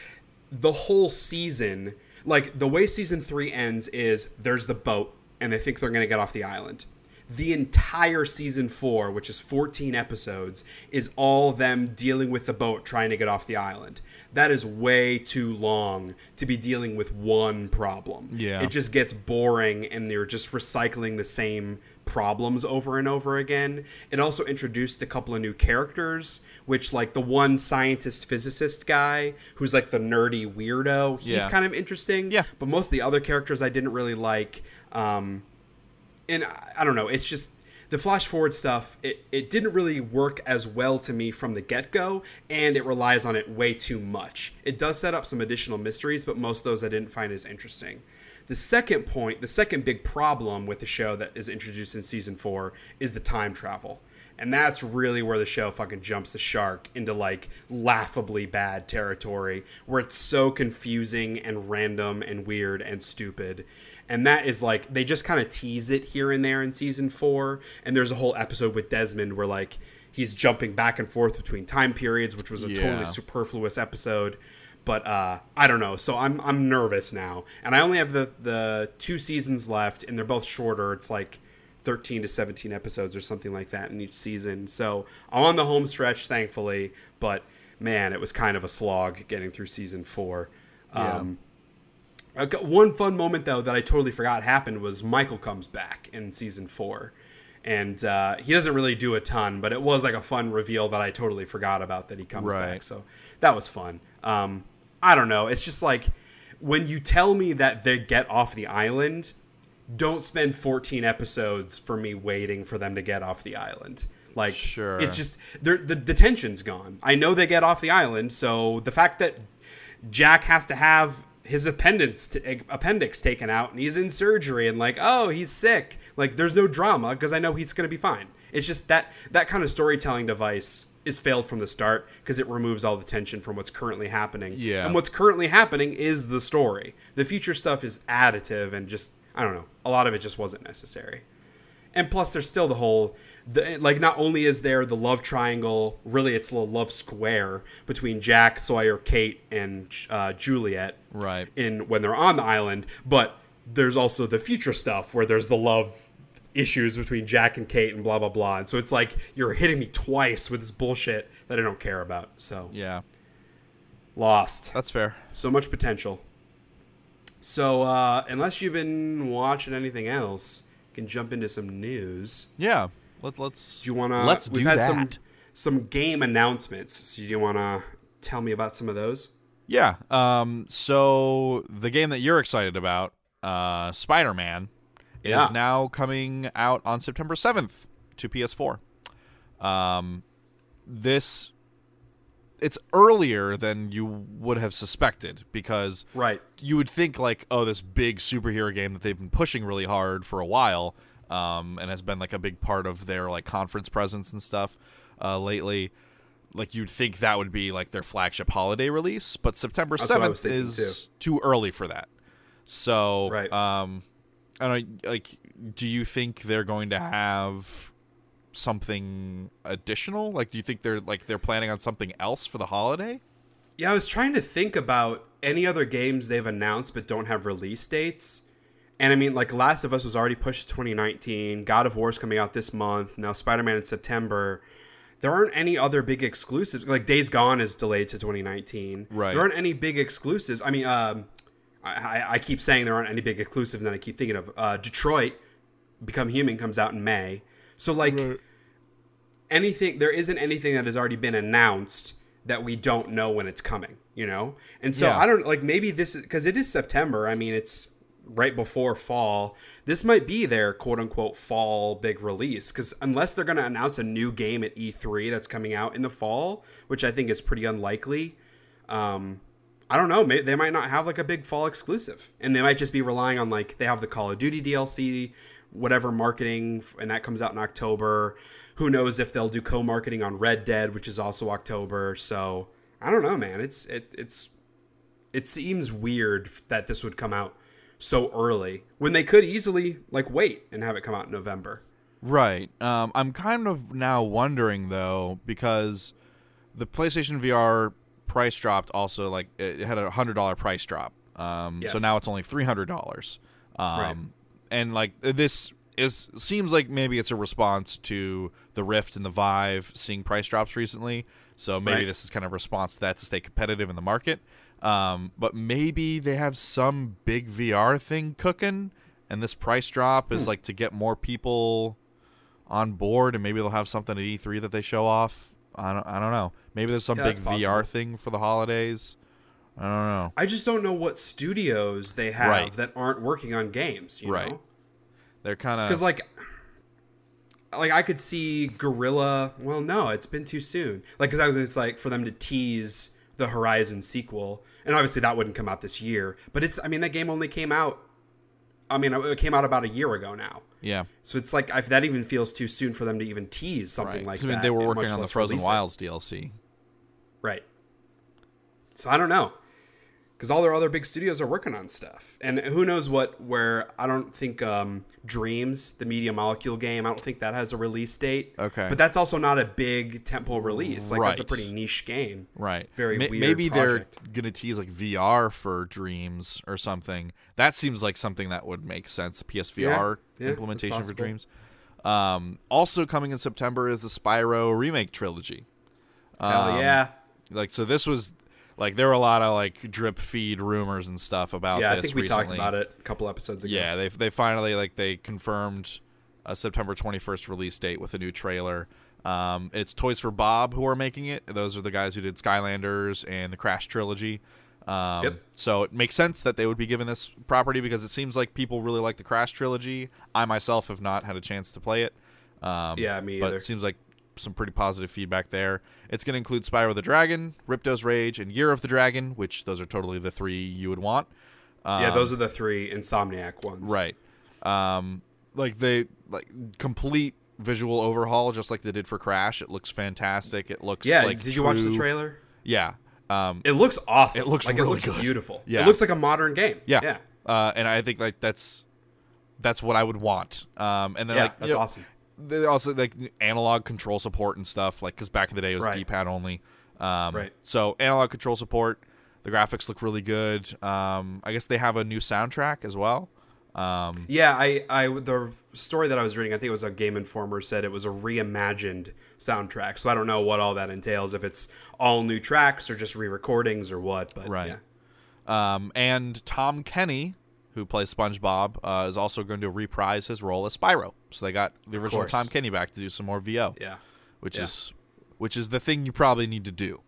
the whole season, like the way season three ends, is there's the boat, and they think they're going to get off the island. The entire season four, which is 14 episodes, is all them dealing with the boat trying to get off the island. That is way too long to be dealing with one problem. Yeah. It just gets boring and they're just recycling the same problems over and over again. It also introduced a couple of new characters, which like the one scientist physicist guy who's like the nerdy weirdo, he's Yeah. kind of interesting. Yeah. But most of the other characters I didn't really like. Um and I, I don't know, it's just the flash forward stuff, it, it didn't really work as well to me from the get go, and it relies on it way too much. It does set up some additional mysteries, but most of those I didn't find as interesting. The second point, the second big problem with the show that is introduced in season four is the time travel. And that's really where the show fucking jumps the shark into like laughably bad territory where it's so confusing and random and weird and stupid. And that is like they just kind of tease it here and there in season 4 and there's a whole episode with Desmond where like he's jumping back and forth between time periods which was a Yeah. totally superfluous episode but uh, I don't know. So I'm I'm nervous now, and I only have the the two seasons left, and they're both shorter. It's like 13 to 17 episodes or something like that in each season. So I'm on the home stretch, thankfully. But man, it was kind of a slog getting through season four. Yeah. Um, one fun moment though that I totally forgot happened was Michael comes back in season four, and uh, he doesn't really do a ton, but it was like a fun reveal that I totally forgot about that he comes Right. back. So that was fun. Um, I don't know. It's just like when you tell me that they get off the island, don't spend 14 episodes for me waiting for them to get off the island. Like, Sure. it's just the the tension's gone. I know they get off the island, so the fact that Jack has to have his appendix appendix taken out and he's in surgery and like oh he's sick like there's no drama because I know he's gonna be fine. It's just that that kind of storytelling device is failed from the start because it removes all the tension from what's currently happening. Yeah. and what's currently happening is the story. The future stuff is additive and just I don't know. A lot of it just wasn't necessary and plus there's still the whole the, like not only is there the love triangle really it's the love square between jack sawyer kate and uh, juliet Right. in when they're on the island but there's also the future stuff where there's the love issues between jack and kate and blah blah blah and so it's like you're hitting me twice with this bullshit that i don't care about so Yeah. lost That's fair. so much potential so uh unless you've been watching anything else can jump into some news Yeah. Let, let's. Do you want to? Let's we've do had that. some some game announcements. So do you want to tell me about some of those? Yeah. Um. So the game that you're excited about, uh, Spider-Man, Yeah. is now coming out on September 7th to PS4. Um, this it's earlier than you would have suspected because Right. you would think like, oh, this big superhero game that they've been pushing really hard for a while, um, and has been like a big part of their like conference presence and stuff uh, lately. Like you'd think that would be like their flagship holiday release, but September That's what I was seventh is too early for that. So, Right. um, I don't like. Do you think they're going to have something additional? Like, do you think they're like they're planning on something else for the holiday? Yeah, I was trying to think about any other games they've announced but don't have release dates. And I mean, like Last of Us was already pushed to 2019. God of War is coming out this month. Now Spider Man in September. There aren't any other big exclusives. Like Days Gone is delayed to 2019. Right. There aren't any big exclusives. I mean, um, I, I, I keep saying there aren't any big exclusives, and then I keep thinking of uh, Detroit. Become Human comes out in May. So like anything, there isn't anything that has already been announced that we don't know when it's coming. You know, and so Yeah. I don't like maybe this is because it is September. I mean, it's right before fall. This might be their quote unquote fall big release because unless they're going to announce a new game at E3 that's coming out in the fall, which I think is pretty unlikely, um, I don't know. Maybe they might not have like a big fall exclusive, and they might just be relying on like they have the Call of Duty DLC, whatever marketing, and that comes out in October. Who knows if they'll do co-marketing on Red Dead, which is also October. So I don't know, man. It's it it's it seems weird that this would come out so early when they could easily like wait and have it come out in November. Right. Um, I'm kind of now wondering though because the PlayStation VR price dropped. Also, like it had a hundred dollar price drop. Um, Yes. So now it's only three hundred dollars. Um, Right. And like this is seems like maybe it's a response to the Rift and the Vive seeing price drops recently. So maybe Right. this is kind of a response to that to stay competitive in the market. Um, but maybe they have some big VR thing cooking, and this price drop Hmm. is like to get more people on board, and maybe they'll have something at E3 that they show off. I don't, I don't know. Maybe there's some Yeah, big. VR thing for the holidays. I don't know. I just don't know what studios they have Right. that aren't working on games. You Right. know? They're kind of because like like i could see Guerrilla well no it's been too soon like because i was it's like for them to tease the horizon sequel and obviously that wouldn't come out this year but it's i mean that game only came out i mean it came out about a year ago now yeah. so it's like if that even feels too soon for them to even tease something Right. like 'Cause, I mean, that they were working on the Frozen it. Wilds DLC. Right. So I don't know. Because all their other big studios are working on stuff. And who knows what, where I don't think um, Dreams, the Media Molecule game, I don't think that has a release date. Okay. But that's also not a big temple release. Like, that's a pretty niche game. Right. Very Ma- weird Maybe project. they're gonna tease like VR for Dreams or something. That seems like something that would make sense. PSVR Yeah, yeah, implementation for. Dreams. Um, also coming in September is the Spyro remake trilogy. Hell Um, yeah. Like so, this was like there were a lot of like drip feed rumors and stuff about Yeah, I think we recently. talked about it a couple episodes ago. Yeah, they they finally like they confirmed a September 21st release date with a new trailer. Um, it's Toys for Bob who are making it. Those are the guys who did Skylanders and the Crash trilogy. Um, Yep. So it makes sense that they would be given this property because it seems like people really like the Crash trilogy. I myself have not had a chance to play it. Um, Yeah, me But either. it seems like some pretty positive feedback there. It's going to include Spyro the Dragon, Ripto's Rage, and Year of the Dragon, which those are totally the three you would want. Um, yeah, those are the three Insomniac ones. Right. Um, like they like complete visual overhaul, just like they did for Crash. It looks fantastic. It looks Yeah, like did you watch the trailer? Yeah. Um, It looks awesome. It looks like really it looks good. beautiful. Yeah. It looks like a modern game. yeah. Yeah. Uh, and I think like that's that's what I would want. Um, and then Yeah, like that's you know, awesome. They also like analog control support and stuff, like because back in the day it was Right. D-pad only. Um, Right. So analog control support. The graphics look really good. Um, I guess they have a new soundtrack as well. Um, Yeah, I, I, the story that I was reading, I think it was a Game Informer said it was a reimagined soundtrack. So I don't know what all that entails, if it's all new tracks or just re-recordings or what. But Right. yeah, Um, and Tom Kenny, who plays SpongeBob, uh, is also going to reprise his role as Spyro. So they got the original. Tom Kenny back to do some more VO, yeah, which Yeah. is which is the thing you probably need to do.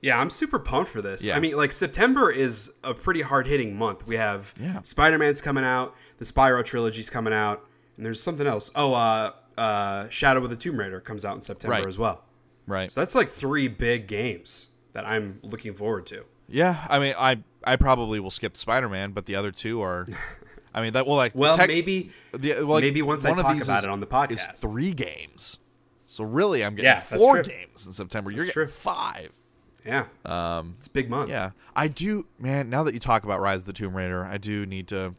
yeah. I'm super pumped for this. Yeah. I mean, like September is a pretty hard hitting month. We have Yeah. Spider Man's coming out, the Spyro trilogy's coming out, and there's something else. Oh, uh, uh, Shadow of the Tomb Raider comes out in September Right. as well. Right. So that's like three big games that I'm looking forward to. Yeah. I mean, I I probably will skip Spider Man, but the other two are. [LAUGHS] I mean, that well, like Well, tech- maybe the, well, like, maybe once I talk about is- it on the is podcast. three games. So really, I'm getting Yeah, four games in September. You're That's getting true. five. Yeah, Um, it's a big month. Yeah, I do, man. Now that you talk about Rise of the Tomb Raider, I do need to.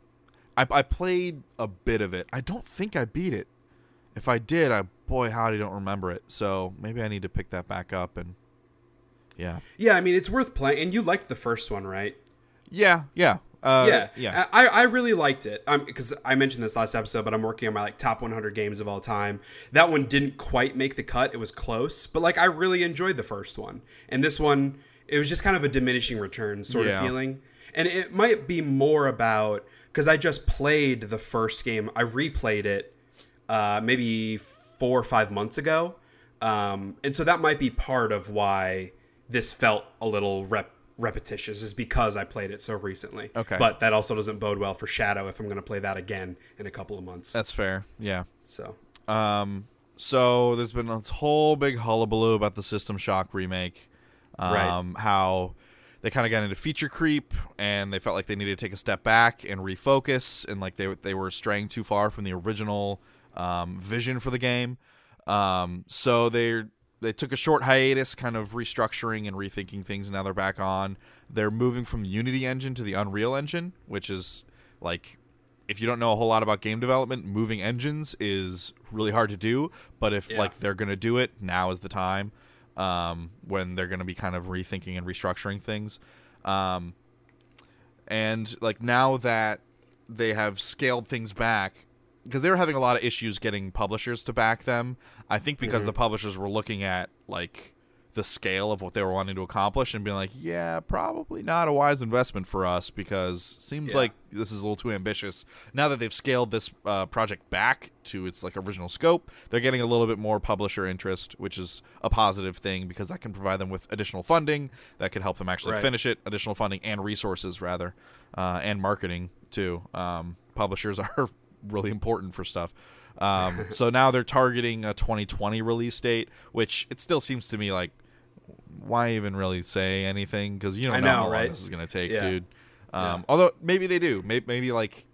I, I played a bit of it. I don't think I beat it. If I did, I boy howdy don't remember it. So maybe I need to pick that back up and. Yeah. Yeah, I mean it's worth playing. And you liked the first one, right? Yeah. Yeah. Uh, yeah, Yeah. I, I really liked it. Um, because I mentioned this last episode, but I'm working on my like top 100 games of all time. That one didn't quite make the cut. It was close, but like I really enjoyed the first one, and this one it was just kind of a diminishing return sort Yeah. of feeling. And it might be more about because I just played the first game. I replayed it uh, maybe four or five months ago, um, and so that might be part of why this felt a little rep repetitious is because I played it so recently. Okay. But that also doesn't bode well for Shadow if I'm going to play that again in a couple of months. That's fair. Yeah. so Um, so there's been this whole big hullabaloo about the System Shock remake. Um, How they kind of got into feature creep and they felt like they needed to take a step back and refocus and like they they were straying too far from the original um, vision for the game. Um, so they they took a short hiatus, kind of restructuring and rethinking things. And now they're back on. They're moving from the Unity engine to the Unreal engine, which is like if you don't know a whole lot about game development, moving engines is really hard to do. But if Yeah. like they're gonna do it, now is the time um, when they're gonna be kind of rethinking and restructuring things. Um, and like now that they have scaled things back because they were having a lot of issues getting publishers to back them. I think because the publishers were looking at like the scale of what they were wanting to accomplish and being like, yeah, probably not a wise investment for us because seems Yeah. like this is a little too ambitious. Now that they've scaled this uh, project back to its like original scope, they're getting a little bit more publisher interest, which is a positive thing because that can provide them with additional funding that could help them actually Right. finish it, additional funding and resources rather, uh, and marketing too. Um, publishers [LAUGHS] are really important for stuff. Um, so now they're targeting a 2020 release date, which it still seems to me like why even really say anything because you don't I know, know, how long this is gonna take, Yeah. dude. Um, Yeah. Although maybe they do. Maybe, maybe like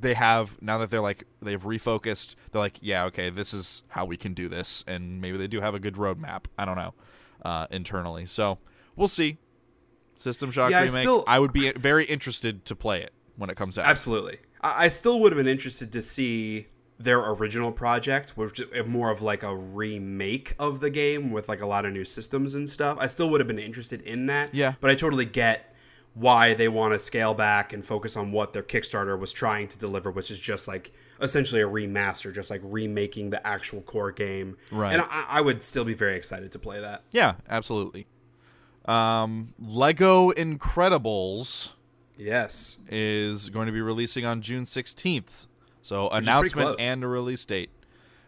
they have now that they're like they've refocused. They're like, yeah, okay, this is how we can do this, and maybe they do have a good roadmap. I don't know uh, internally, so we'll see. System Shock Yeah, I remake. still- I would be very interested to play it when it comes out. Absolutely. I, I still would have been interested to see their original project, which is more of like a remake of the game with like a lot of new systems and stuff. I still would have been interested in that. Yeah. But I totally get why they want to scale back and focus on what their Kickstarter was trying to deliver, which is just like essentially a remaster, just like remaking the actual core game. Right. And I, I would still be very excited to play that. Yeah, absolutely. Um, Lego Incredibles Yes. is going to be releasing on June 16th. So pretty announcement and a release date.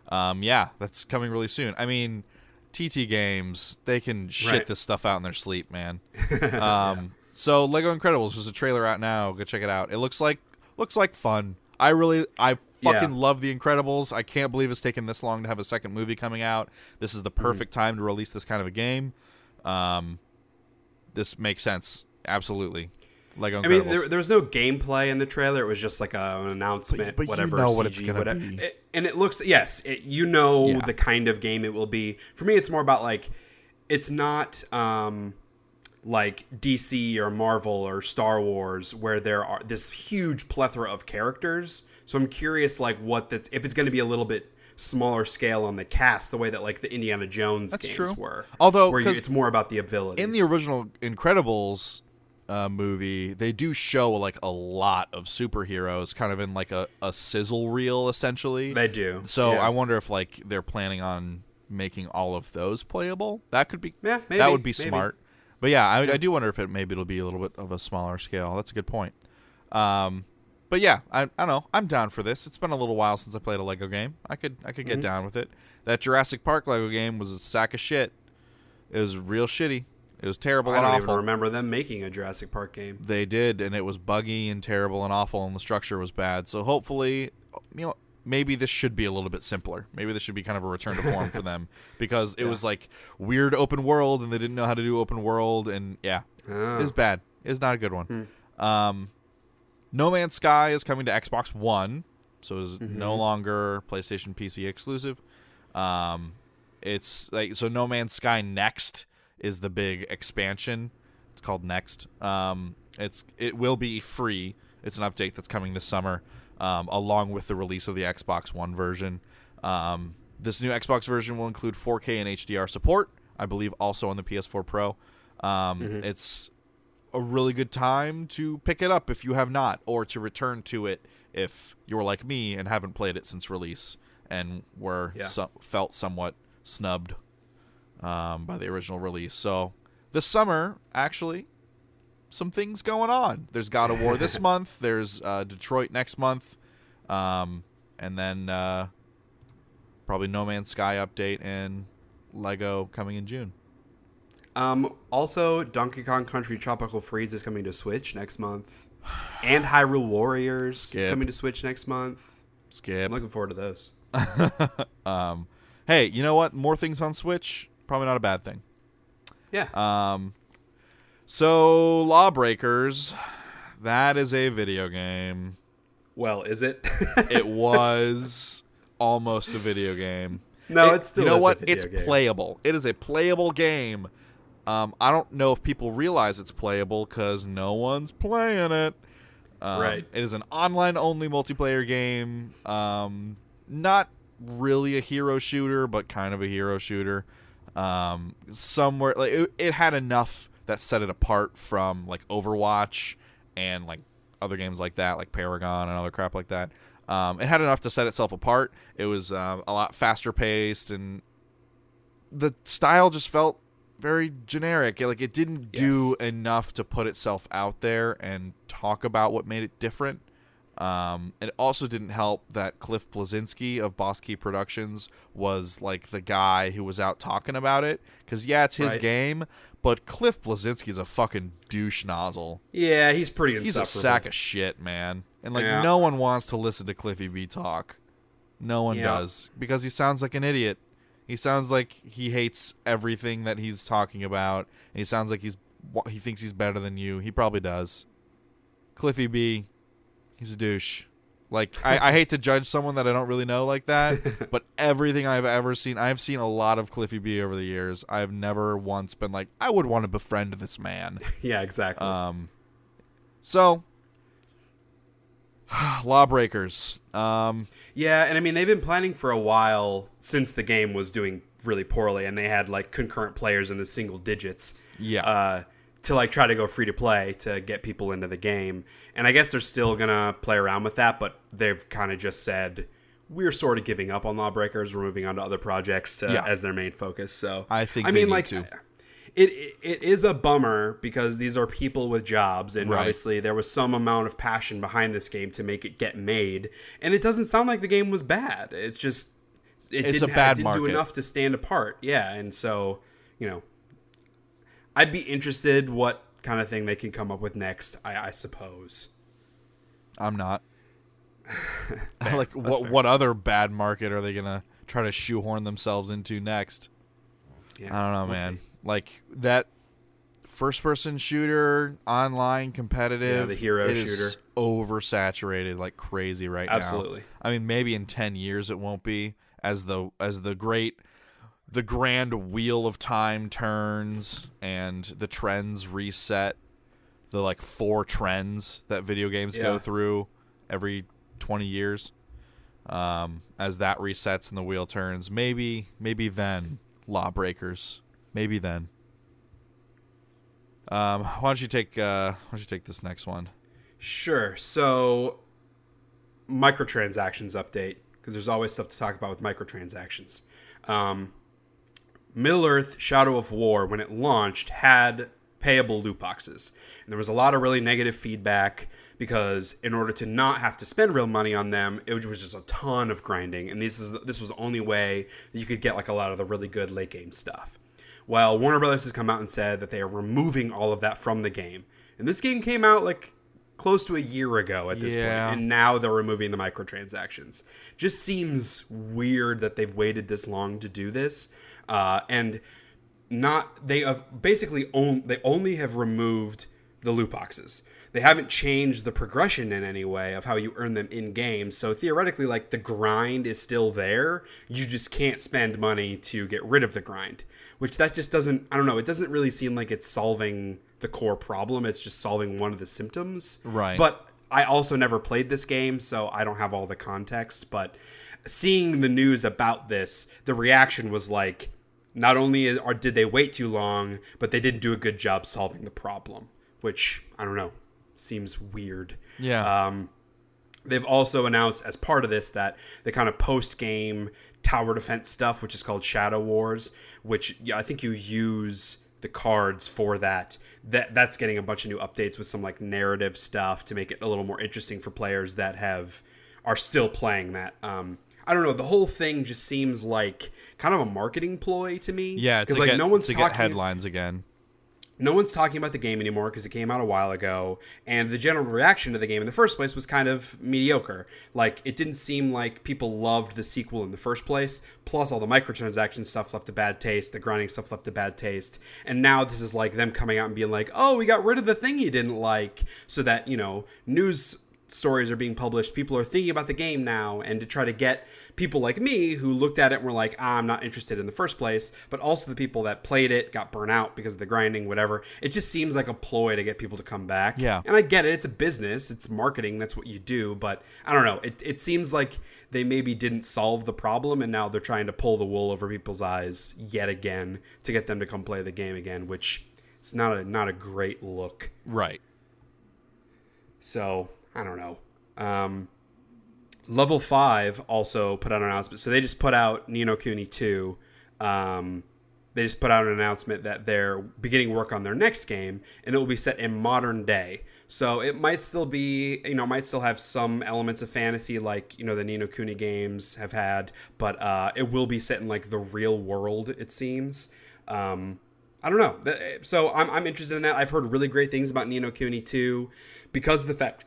Um, yeah, that's coming really soon. I mean, TT Games, they can shit Right. this stuff out in their sleep, man. [LAUGHS] Um, so Lego Incredibles, there's a trailer out now. Go check it out. It looks like looks like fun. I really I fucking Yeah. love the Incredibles. I can't believe it's taken this long to have a second movie coming out. This is the Mm-hmm. perfect time to release this kind of a game. Um, this makes sense. Absolutely. Lego Incredibles. I mean, there, there was no gameplay in the trailer. It was just like a, an announcement, but you whatever. know what it's gonna whatever. be. It- and it looks, yes, it, you know Yeah. the kind of game it will be. For me, it's more about like, it's not um, like DC or Marvel or Star Wars where there are this huge plethora of characters. So I'm curious, like, what that's if it's going to be a little bit smaller scale on the cast, the way that like the Indiana Jones That's games true. were. Although, where you, 'cause it's more about the abilities. in the original Incredibles uh, movie, they do show like a lot of superheroes, kind of in like a, a sizzle reel, essentially. they do. so yeah. I wonder if like they're planning on making all of those playable. That could be. Yeah, that would be maybe. smart. But yeah, I, I do wonder if it maybe it'll be a little bit of a smaller scale. That's a good point. Um, but yeah, I, I don't know. I'm down for this. It's been a little while since I played a Lego game. I could I could get Mm-hmm. down with it. That Jurassic Park Lego game was a sack of shit. It was real shitty. It was terrible I and don't awful. remember them making a Jurassic Park game. They did, and it was buggy and terrible and awful, and the structure was bad. So hopefully, you know, maybe this should be a little bit simpler. Maybe this should be kind of a return to form for them [LAUGHS] because it Yeah. was like weird open world, and they didn't know how to do open world, and yeah, Ah. it's bad. It's not a good one. Hmm. Um, no Man's Sky is coming to Xbox One, so it's Mm-hmm. no longer PlayStation PC exclusive. Um, it's like so No Man's Sky Next is the big expansion. It's called Next. Um, it's it will be free. It's an update that's coming this summer, um, along with the release of the Xbox One version. Um, this new Xbox version will include 4K and HDR support. I believe also on the PS4 Pro. Um, It's a really good time to pick it up if you have not, or to return to it if you're like me and haven't played it since release and were Yeah. so, felt somewhat snubbed um, by the original release. So this summer, actually, some things going on. There's God of War this [LAUGHS] month. There's uh, Detroit next month, um, and then uh, probably No Man's Sky update and Lego coming in June. Um, also, Donkey Kong Country Tropical Freeze is coming to Switch next month, and Hyrule Warriors is coming to Switch next month. Skip. I'm looking forward to those. [LAUGHS] um, hey, you know what? More things on Switch, probably not a bad thing. Yeah. Um, so Lawbreakers, that is a video game. well, is it? [LAUGHS] It was almost a video game. no, It- it's still you know what? It's game. playable. It is a playable game. Um, I don't know if people realize it's playable because no one's playing it. Um, Right. It is an online-only multiplayer game. Um, not really a hero shooter, but kind of a hero shooter. Um, somewhere like it, it had enough that set it apart from like Overwatch and like other games like that, like Paragon and other crap like that. Um, it had enough to set itself apart. It was um, a lot faster paced, and the style just felt very generic. Like it didn't do enough to put itself out there and talk about what made it different. Um, it also didn't help that Cliff Bleszinski of Boss Key Productions was like the guy who was out talking about it. Because yeah, it's his Right. game, but Cliff Bleszinski's a fucking douche nozzle. Yeah, he's pretty He's a sack of shit, man. And like Yeah. no one wants to listen to Cliffy B talk. No one Yeah. does because he sounds like an idiot. He sounds like he hates everything that he's talking about, and he sounds like he's he thinks he's better than you. He probably does. Cliffy B, he's a douche. Like I, I hate to judge someone that I don't really know like that, [LAUGHS] but everything I've ever seen, I've seen a lot of Cliffy B over the years. I've never once been like, I would want to befriend this man. [LAUGHS] Yeah, exactly. Um, so [SIGHS] Lawbreakers. Um, Yeah, and I mean they've been planning for a while since the game was doing really poorly, and they had like concurrent players in the single digits. Yeah. Uh, to like try to go free to play to get people into the game, and I guess they're still gonna play around with that, but they've kind of just said we're sort of giving up on Lawbreakers. We're moving on to other projects to, Yeah. as their main focus. So I think I mean like. to. It, it, it is a bummer because these are people with jobs and Right. obviously there was some amount of passion behind this game to make it get made and it doesn't sound like the game was bad it's just it It's didn't, a bad it didn't do market. enough to stand apart yeah and so you know i'd be interested what kind of thing they can come up with next i, I suppose I'm not. [LAUGHS] like what? What other bad market are they gonna try to shoehorn themselves into next? yeah, I don't know, we'll man. see. Like that first-person shooter, online competitive. Yeah, the hero shooter. oversaturated like crazy right now. Absolutely. I mean, maybe in ten years it won't be as the as the great the grand wheel of time turns and the trends reset. The like four trends that video games go through every twenty years. Um, as that resets and the wheel turns, maybe maybe then lawbreakers. Maybe then. Um, why don't you take uh, why don't you take this next one? Sure. So, microtransactions update because there's always stuff to talk about with microtransactions. Um, Middle Earth: Shadow of War, when it launched, had payable loot boxes, and there was a lot of really negative feedback because in order to not have to spend real money on them, it was just a ton of grinding, and this is this was the only way that you could get like a lot of the really good late game stuff. Well, Warner Brothers has come out and said that they are removing all of that from the game, and this game came out like close to a year ago at this Yeah. point, and now they're removing the microtransactions. Just seems weird that they've waited this long to do this, uh, and not they have basically on, they only have removed the loot boxes. They haven't changed the progression in any way of how you earn them in game. So theoretically, like the grind is still there. You just can't spend money to get rid of the grind, which that just doesn't. I don't know. It doesn't really seem like it's solving the core problem. It's just solving one of the symptoms. Right. But I also never played this game, so I don't have all the context. But seeing the news about this, the reaction was like, not only did they wait too long, but they didn't do a good job solving the problem, which I don't know, seems weird. Yeah. Um, they've also announced as part of this that the kind of post game tower defense stuff, which is called Shadow Wars, which yeah, I think you use the cards for that. That that's getting a bunch of new updates with some like narrative stuff to make it a little more interesting for players that have are still playing that. Um, I don't know. The whole thing just seems like kind of a marketing ploy to me. Yeah, because like get, no one's to talking headlines again. no one's talking about the game anymore because it came out a while ago and the general reaction to the game in the first place was kind of mediocre like it didn't seem like people loved the sequel in the first place plus all the microtransaction stuff left a bad taste the grinding stuff left a bad taste and now this is like them coming out and being like oh we got rid of the thing you didn't like so that you know news stories are being published people are thinking about the game now and to try to get people like me who looked at it and were like ah, i'm not interested in the first place but also the people that played it got burnt out because of the grinding whatever. It just seems like a ploy to get people to come back. Yeah. and i get it. It's a business. It's marketing. That's what you do. But i don't know. It, it seems like they maybe didn't solve the problem and now they're trying to pull the wool over people's eyes yet again to get them to come play the game again which is not a not a great look. Right. so I don't know. Um, Level Five also put out an announcement. So they just put out Ni no Kuni Two. Um, they just put out an announcement that they're beginning work on their next game, and it will be set in modern day. So it might still be, you know, might still have some elements of fantasy, like you know the Ni no Kuni games have had, but uh, it will be set in like the real world. It seems. Um, I don't know. So I'm, I'm interested in that. I've heard really great things about Ni no Kuni 2 because of the fact,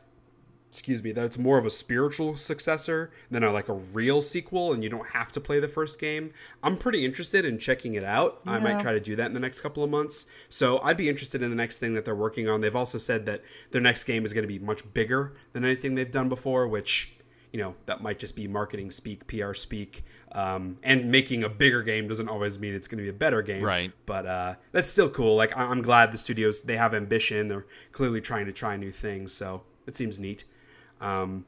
excuse me, that it's more of a spiritual successor than a, like a real sequel and you don't have to play the first game. I'm pretty interested in checking it out. I might try to do that in the next couple of months. So I'd be interested in the next thing that they're working on. They've also said that their next game is going to be much bigger than anything they've done before, which you know that might just be marketing speak pr speak um, and making a bigger game doesn't always mean it's going to be a better game Right. but uh, that's still cool like I- i'm glad the studios they have ambition they're clearly trying to try new things so it seems neat um,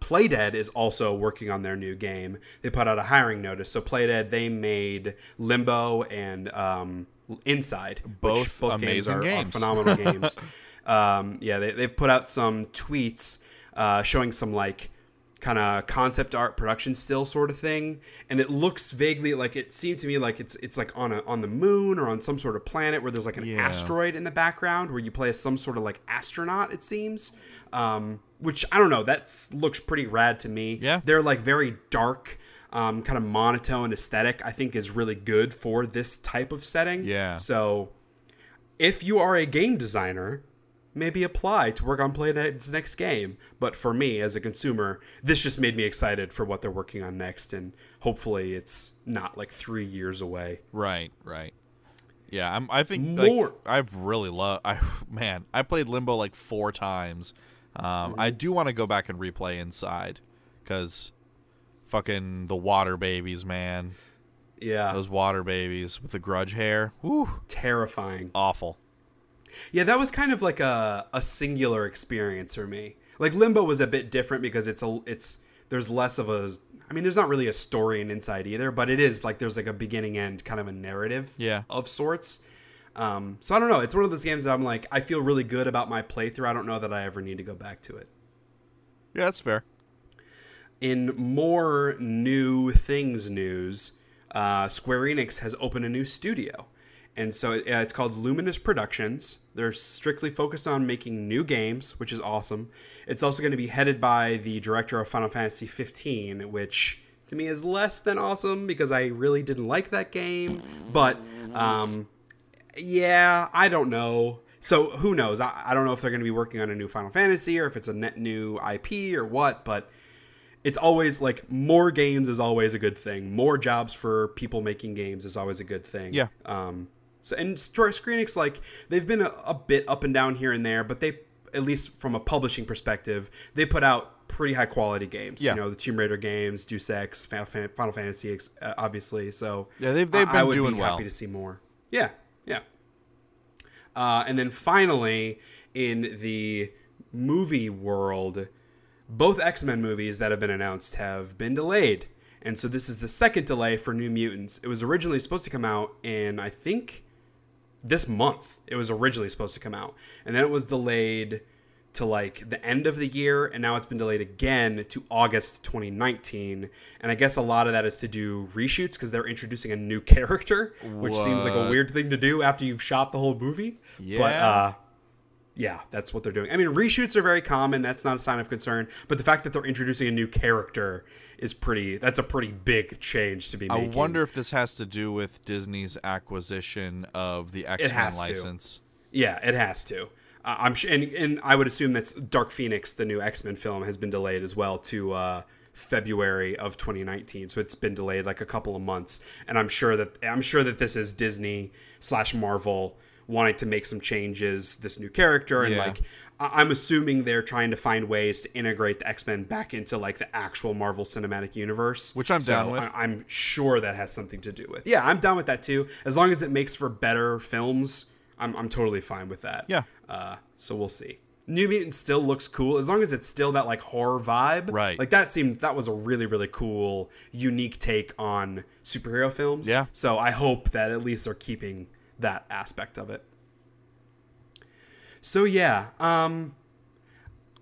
Playdead is also working on their new game. They put out a hiring notice. So Playdead, they made Limbo and um, Inside, which Both amazing are, are games. phenomenal [LAUGHS] games. Um, yeah, they, they've put out some tweets uh, showing some like kind of concept art production still sort of thing and it looks vaguely like it seemed to me like it's it's like on a on the moon or on some sort of planet where there's like an Yeah. asteroid in the background where you play as some sort of like astronaut it seems um which i don't know that looks pretty rad to me Yeah. they're like very dark um, kind of monotone aesthetic i think is really good for this type of setting Yeah. so if you are a game designer, maybe apply to work on Playdead's next game. But for me, as a consumer, this just made me excited for what they're working on next, and hopefully, it's not like three years away. Right, right. Yeah, I'm, I think More- like, I've really loved. I [LAUGHS] man, I played Limbo like four times. Um, I do want to go back and replay Inside because fucking the water babies, man. Yeah, Those water babies with the grudge hair. Whew, terrifying. awful. Yeah, that was kind of like a a singular experience for me. Like Limbo was a bit different because it's a it's there's less of a I mean, there's not really a story in Inside either, but it is like there's like a beginning end kind of a narrative Yeah. of sorts. Um, so I don't know. It's one of those games that I'm like, I feel really good about my playthrough. I don't know that I ever need to go back to it. Yeah, that's fair. In more new things news, uh, Square Enix has opened a new studio. And so uh, it's called Luminous Productions. They're strictly focused on making new games, which is awesome. It's also going to be headed by the director of Final Fantasy 15, which to me is less than awesome because I really didn't like that game. But um, yeah, I don't know. So who knows? I, I don't know if they're going to be working on a new Final Fantasy or if it's a net new IP or what, but it's always like more games is always a good thing. More jobs for people making games is always a good thing. Yeah. Um. So and Square Enix like they've been a, a bit up and down here and there, but they at least from a publishing perspective, they put out pretty high quality games. Yeah. You know, the Tomb Raider games, Deus Ex, Final Fantasy, uh, obviously. So Yeah, they've- they've I- been I would doing be well. Happy to see more. Yeah. Uh, and then finally, in the movie world, both X Men movies that have been announced have been delayed. And so this is the second delay for New Mutants. It was originally supposed to come out in, I think, this month. It was originally supposed to come out. And then it was delayed to like the end of the year. And now it's been delayed again to August 2019. And I guess a lot of that is to do reshoots because they're introducing a new [LAUGHS] character, which seems like a weird thing to do after you've shot the whole movie. But, Yeah. uh, yeah, that's what they're doing. I mean, reshoots are very common. That's not a sign of concern. But the fact that they're introducing a new character is pretty. That's a pretty big change to be made. I making. wonder if this has to do with Disney's acquisition of the X Men has to. license. Yeah, it has to. Uh, I'm sure, and, and I would assume that's Dark Phoenix, the new X Men film, has been delayed as well to uh, February of 2019. So it's been delayed like a couple of months, and I'm sure that I'm sure that this is Disney slash Marvel wanting to make some changes. This new character, and Yeah. like I- I'm assuming they're trying to find ways to integrate the X Men back into like the actual Marvel Cinematic Universe, Which I'm So down with. I- I'm sure that has something to do with. Yeah, I'm down with that too. As long as it makes for better films, I'm, I'm totally fine with that. Yeah. Uh, so we'll see. New Mutants still looks cool as long as it's still that like horror vibe. Right. Like that seemed that was a really really cool, unique take on superhero films. Yeah. So I hope that at least they're keeping that aspect of it. So yeah, um,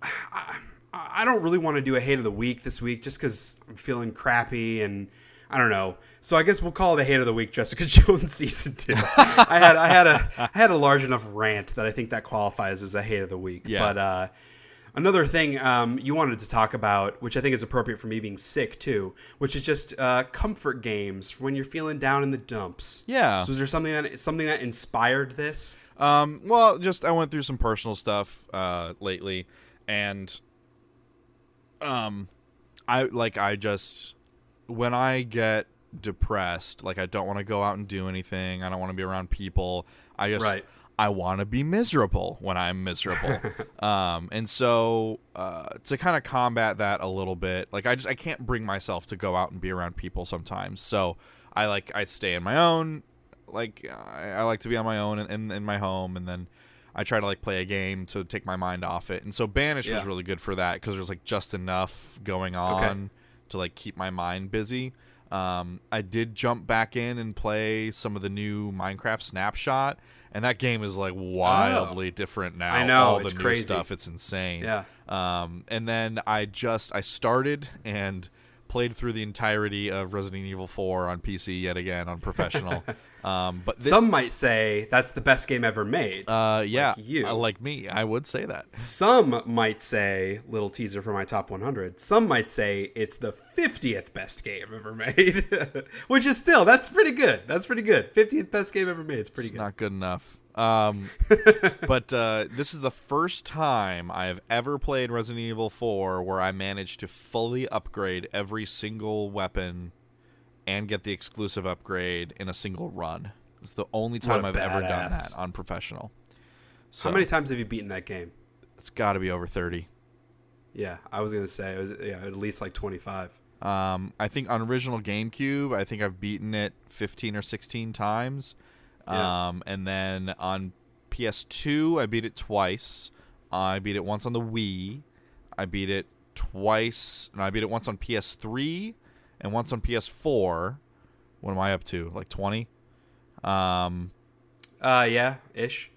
I, I don't really want to do a hate of the week this week just because I'm feeling crappy and I don't know. So I guess we'll call it a hate of the week, Jessica [LAUGHS] Jones season two. I had I had a I had a large enough rant that I think that qualifies as a hate of the week. Yeah. But uh, another thing um, you wanted to talk about, which I think is appropriate for me being sick too, which is just uh, comfort games when you're feeling down in the dumps. Yeah. So is there something that something that inspired this? Um, well, just I went through some personal stuff uh, lately, and um, I like I just when I get depressed, like I don't want to go out and do anything. I don't want to be around people. I just Right. I want to be miserable when I'm miserable. [LAUGHS] um, and so uh, to kind of combat that a little bit, like I just I can't bring myself to go out and be around people sometimes. So I like I stay in my own. Like I, I like to be on my own in, in, in my home, and then I try to like play a game to take my mind off it. And so Banish was really good for that because there's like just enough going on to like keep my mind busy. Um, I did jump back in and play some of the new Minecraft Snapshot, and that game is like wildly different now. Oh. I know, all the it's new crazy. stuff. It's insane. Yeah. Um, and then I just I started and played through the entirety of Resident Evil 4 on PC yet again on professional. [LAUGHS] um, but thi- Some might say that's the best game ever made. uh, yeah, you. uh, like me, I would say that. Some might say, little teaser for my top 100. Some might say it's the 50th best game ever made, [LAUGHS] which is still that's pretty good. That's pretty good. 50th best game ever made. It's pretty It's good. not good enough. Um, [LAUGHS] but uh, this is the first time I've ever played Resident Evil 4 where I managed to fully upgrade every single weapon and get the exclusive upgrade in a single run. It's the only time I've ever done that on professional. So How many times have you beaten that game? it's got to be over 30. Yeah, I was gonna say it was yeah at least like 25. Um, I think on original GameCube, I think I've beaten it 15 or 16 times. Yeah. Um, and then on PS2, I beat it twice. I beat it once on the Wii. I beat it twice. No, I beat it once on PS3 and once on PS4. What am I up to? Like 20? Um, Uh, yeah, ish,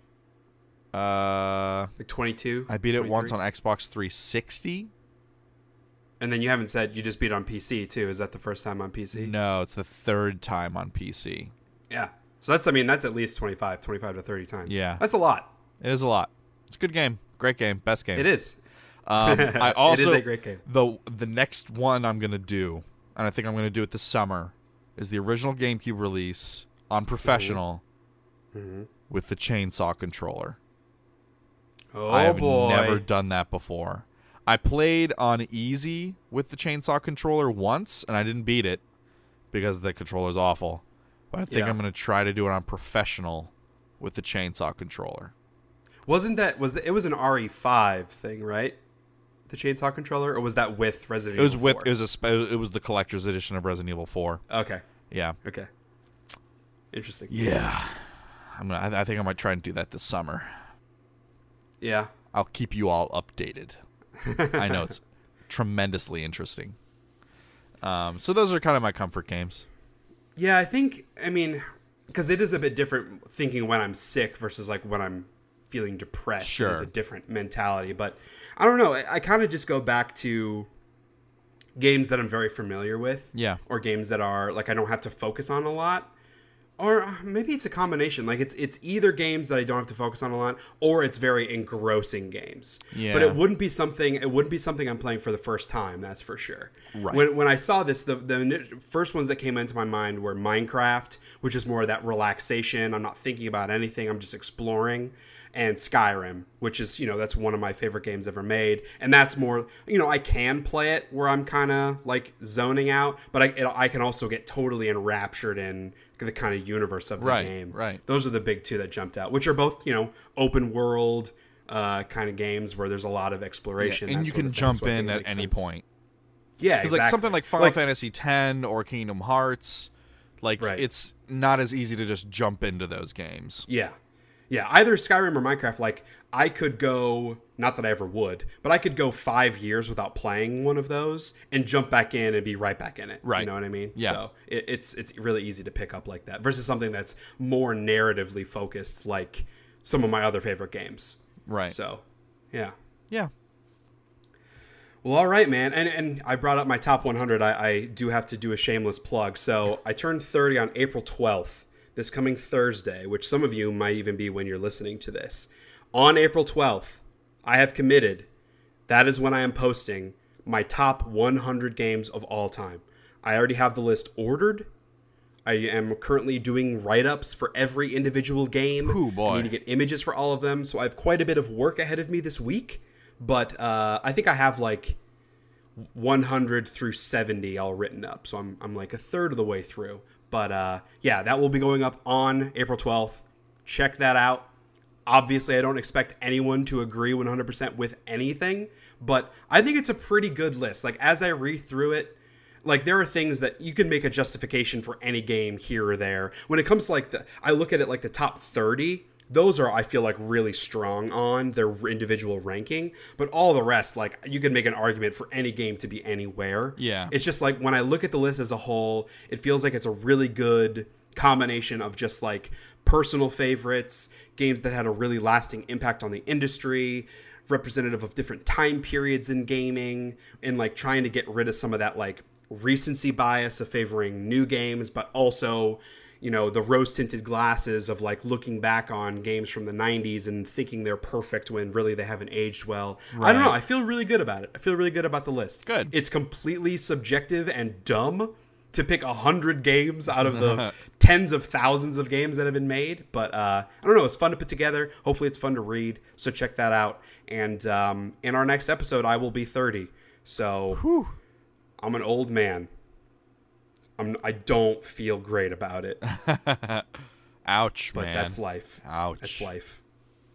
uh, like 22. I beat it once on Xbox 360. And then you haven't said you just beat it on PC too. Is that the first time on PC? No, it's the third time on PC. Yeah. So that's I mean that's at least 25, 25 to 30 times. Yeah. That's a lot. It is a lot. It's a good game. Great game. Best game. It is. Um, [LAUGHS] I also is a great game. the the next one I'm gonna do, and I think I'm gonna do it this summer, is the original GameCube release on professional Mhm. with the chainsaw controller. Oh I have boy. never done that before. I played on easy with the chainsaw controller once, and I didn't beat it because the controller's awful. But I think Yeah. I'm gonna try to do it on professional with the chainsaw controller. Wasn't that was the, it was an RE5 thing, right? The chainsaw controller, or was that with Resident Evil? It was Evil with 4? it was a it was the collector's edition of Resident Evil 4. Okay. Yeah. Okay. Interesting. Yeah. I'm gonna, I, I think I might try and do that this summer. Yeah. I'll keep you all updated. I know it's [LAUGHS] tremendously interesting. Um, so those are kind of my comfort games. Yeah, I think I mean because it is a bit different thinking when I'm sick versus like when I'm feeling depressed. Sure, It is a different mentality, but I don't know. I, I kind of just go back to games that I'm very familiar with. Yeah. Or games that are like I don't have to focus on a lot. or uh, maybe it's a combination. Like it's it's either games that I don't have to focus on a lot, or it's very engrossing games. Yeah. But it wouldn't be something. It wouldn't be something I'm playing for the first time. That's for sure. Right. When when I saw this, the the first ones that came into my mind were Minecraft, which is more of that relaxation. I'm not thinking about anything. I'm just exploring. And Skyrim, which is you know that's one of my favorite games ever made, and that's more you know I can play it where I'm kind of like zoning out, but I it, I can also get totally enraptured in the kind of universe of the Right, game. right. Those are the big two that jumped out, which are both you know open world uh, kind of games where there's a lot of exploration, and you can jump so in at any sense. point. Yeah, Because exactly. like something like Final Like- Fantasy X or Kingdom Hearts, like Right. it's not as easy to just jump into those games. Yeah. Yeah, either Skyrim or Minecraft, like I could go not that I ever would, but I could go five years without playing one of those and jump back in and be right back in it. Right. You know what I mean? Yeah. So it, it's it's really easy to pick up like that versus something that's more narratively focused, like some of my other favorite games. Right. So, yeah. yeah. Well, all right, man. And and I brought up my top 100. I, I do have to do a shameless plug. So I turned 30 on April 12th, this coming Thursday, which some of you might even be when you're listening to this. On April 12th, I have committed. That is when I am posting my top 100 games of all time. I already have the list ordered. I am currently doing write ups for every individual game. Ooh, boy. I need to get images for all of them. So I have quite a bit of work ahead of me this week. But uh, I think I have like 100 through 70 all written up. So I'm, I'm like a third of the way through. But uh, yeah, that will be going up on April 12th. Check that out. Obviously, I don't expect anyone to agree 100% with anything, but I think it's a pretty good list. Like, as I read through it, like there are things that you can make a justification for any game here or there. When it comes to like the, I look at it like the top 30, those are I feel like really strong on their individual ranking, but all the rest like you can make an argument for any game to be anywhere. Yeah. It's just like when I look at the list as a whole, it feels like it's a really good combination of just like personal favorites, games that had a really lasting impact on the industry, representative of different time periods in gaming, and like trying to get rid of some of that like recency bias of favoring new games, but also you know the rose tinted glasses of like looking back on games from the 90s and thinking they're perfect when really they haven't aged well i don't know i feel really good about it i feel really good about the list Good. it's completely subjective and dumb to pick a hundred games out of the [LAUGHS] tens of thousands of games that have been made. But uh, I don't know. It's fun to put together. Hopefully, it's fun to read. So check that out. And um, in our next episode, I will be thirty. So I'm an old man. I'm. I don't feel great about it, [LAUGHS] Ouch, but man. that's life. Ouch. That's life.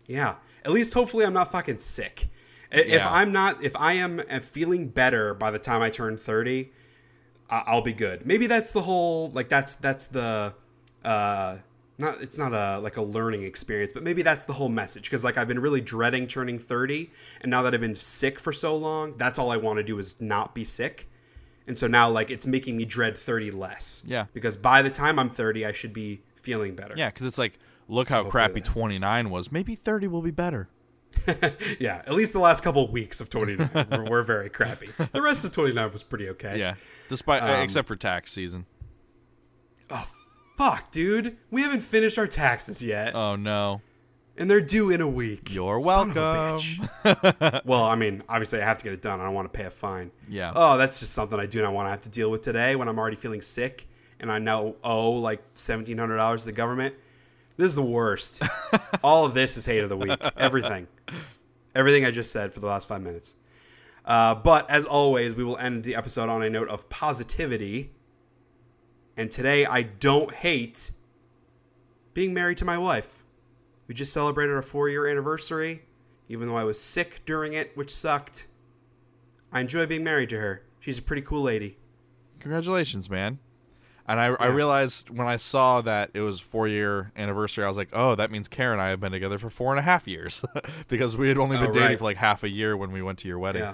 Yeah. At least hopefully I'm not fucking sick. If Yeah. I'm not, if I am uh, feeling better by the time I turn 30, I- I'll be good. Maybe that's the whole, like that's, that's the, uh, not, it's not a, like a learning experience, but maybe that's the whole message. Cause like I've been really dreading turning 30 and now that I've been sick for so long, that's all I want to do is not be sick. And so now like it's making me dread 30 less. Yeah. Because by the time I'm 30, I should be feeling better. Yeah, because it's like, look how crappy that happens. 29 was. Maybe 30 will be better. [LAUGHS] yeah, at least the last couple of weeks of 29 were, were very crappy. The rest of 29 was pretty okay. Yeah. Despite, uh, Um, except for tax season. Oh, fuck, dude. We haven't finished our taxes yet, Oh, no. And they're due in a week. You're Son of a welcome. [LAUGHS] well, I mean, obviously, I have to get it done. I don't want to pay a fine. Yeah. Oh, that's just something I do not want to have to deal with today when I'm already feeling sick and I now owe like $1,700 to the government. This is the worst. [LAUGHS] All of this is hate of the week. Everything. Everything I just said for the last five minutes. Uh, but as always, we will end the episode on a note of positivity. And today, I don't hate being married to my wife. We just celebrated our four year anniversary, even though I was sick during it, which sucked. I enjoy being married to her. She's a pretty cool lady. Congratulations, man. And I, I realized when I saw that it was four year anniversary, I was like, oh, that means Karen and I have been together for four and a half years [LAUGHS] because we had only been Oh, dating right. for like half a year when we went to your wedding. Yeah.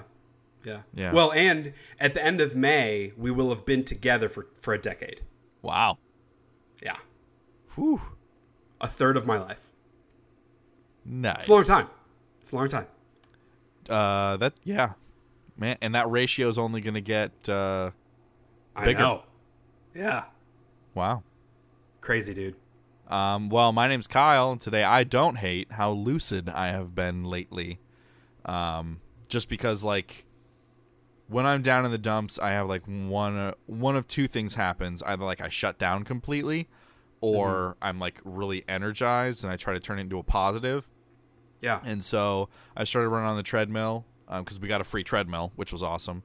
Yeah. Yeah. Well, and at the end of May, we will have been together for, for a decade. Wow. Yeah. Whew. A third of my life. Nice. It's a long time. It's a long time. Uh, that yeah, man, and that ratio is only going to get uh, I know. Yeah. wow. Crazy, dude. Um, well, my name's Kyle, and today I don't hate how lucid I have been lately. Um, just because, like, when I'm down in the dumps, I have like one uh, one of two things happens: either like I shut down completely, or Mm-hmm. I'm like really energized and I try to turn it into a positive. Yeah. And so I started running on the treadmill because we got a free treadmill, which was awesome.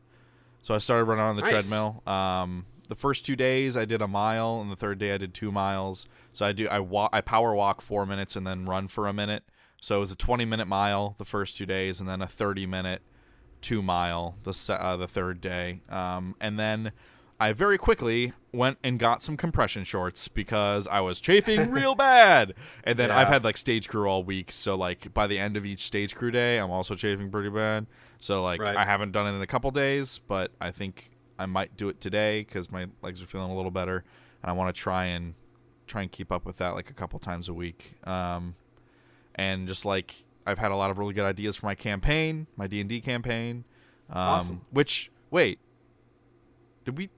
So I started running on the Nice. treadmill. Um, the first two days I did a mile, and the third day I did two miles. So I do I walk I power walk four minutes and then run for a minute. So it was a 20 minute mile the first two days, and then a 30 minute two mile the uh, the third day. Um, and then I very quickly went and got some compression shorts because I was chafing real [LAUGHS] bad. And then Yeah. I've had like stage crew all week, so like by the end of each stage crew day, I'm also chafing pretty bad. So like Right. I haven't done it in a couple days, but I think I might do it today because my legs are feeling a little better, and I want to try and try and keep up with that like a couple times a week. Um, and just like I've had a lot of really good ideas for my campaign, my D and D campaign. Um, Awesome. Which wait, did we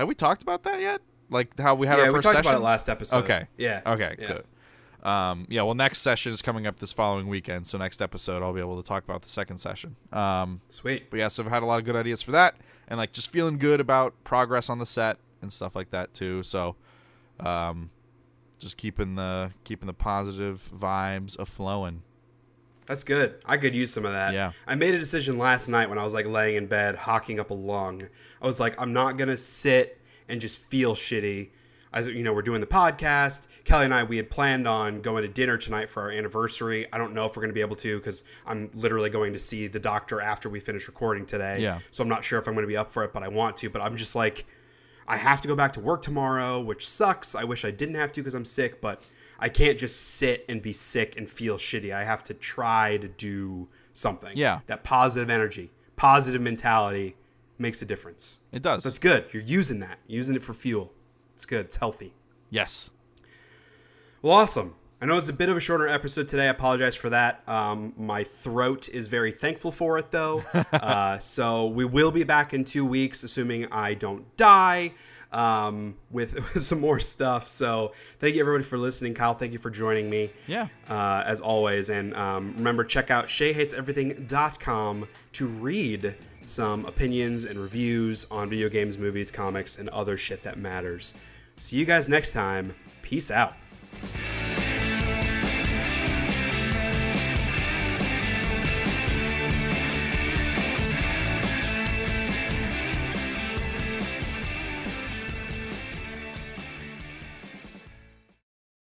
have we talked about that yet? Like how we had yeah, our we first talked session. about it last episode. Okay. Yeah. Okay, Yeah. good. Um, yeah, well, next session is coming up this following weekend, so next episode I'll be able to talk about the second session. Um, Sweet. but yeah, so I've had a lot of good ideas for that, and like just feeling good about progress on the set and stuff like that too. So, um, just keeping the keeping the positive vibes a flowing. That's good. I could use some of that. Yeah. I made a decision last night when I was like laying in bed, hawking up a lung. I was like, I'm not gonna sit and just feel shitty. As you know, we're doing the podcast. Kelly and I, we had planned on going to dinner tonight for our anniversary. I don't know if we're gonna be able to because I'm literally going to see the doctor after we finish recording today. Yeah. So I'm not sure if I'm gonna be up for it, but I want to. But I'm just like, I have to go back to work tomorrow, which sucks. I wish I didn't have to because I'm sick, but I can't just sit and be sick and feel shitty. I have to try to do something. Yeah. That positive energy, positive mentality makes a difference. It does. That's good. You're using that, using it for fuel. It's good. It's healthy. yes. Well, awesome. I know it's a bit of a shorter episode today. I apologize for that. Um, my throat is very thankful for it, though. [LAUGHS] uh, so we will be back in two weeks, assuming I don't die, um, [LAUGHS] with, some more stuff. So thank you, everybody, for listening. Kyle, thank you for joining me. Yeah. Uh, as always. And um, remember, check out SheaHatesEverything.com to read some opinions and reviews on video games, movies, comics, and other shit that matters. See you guys next time. Peace out.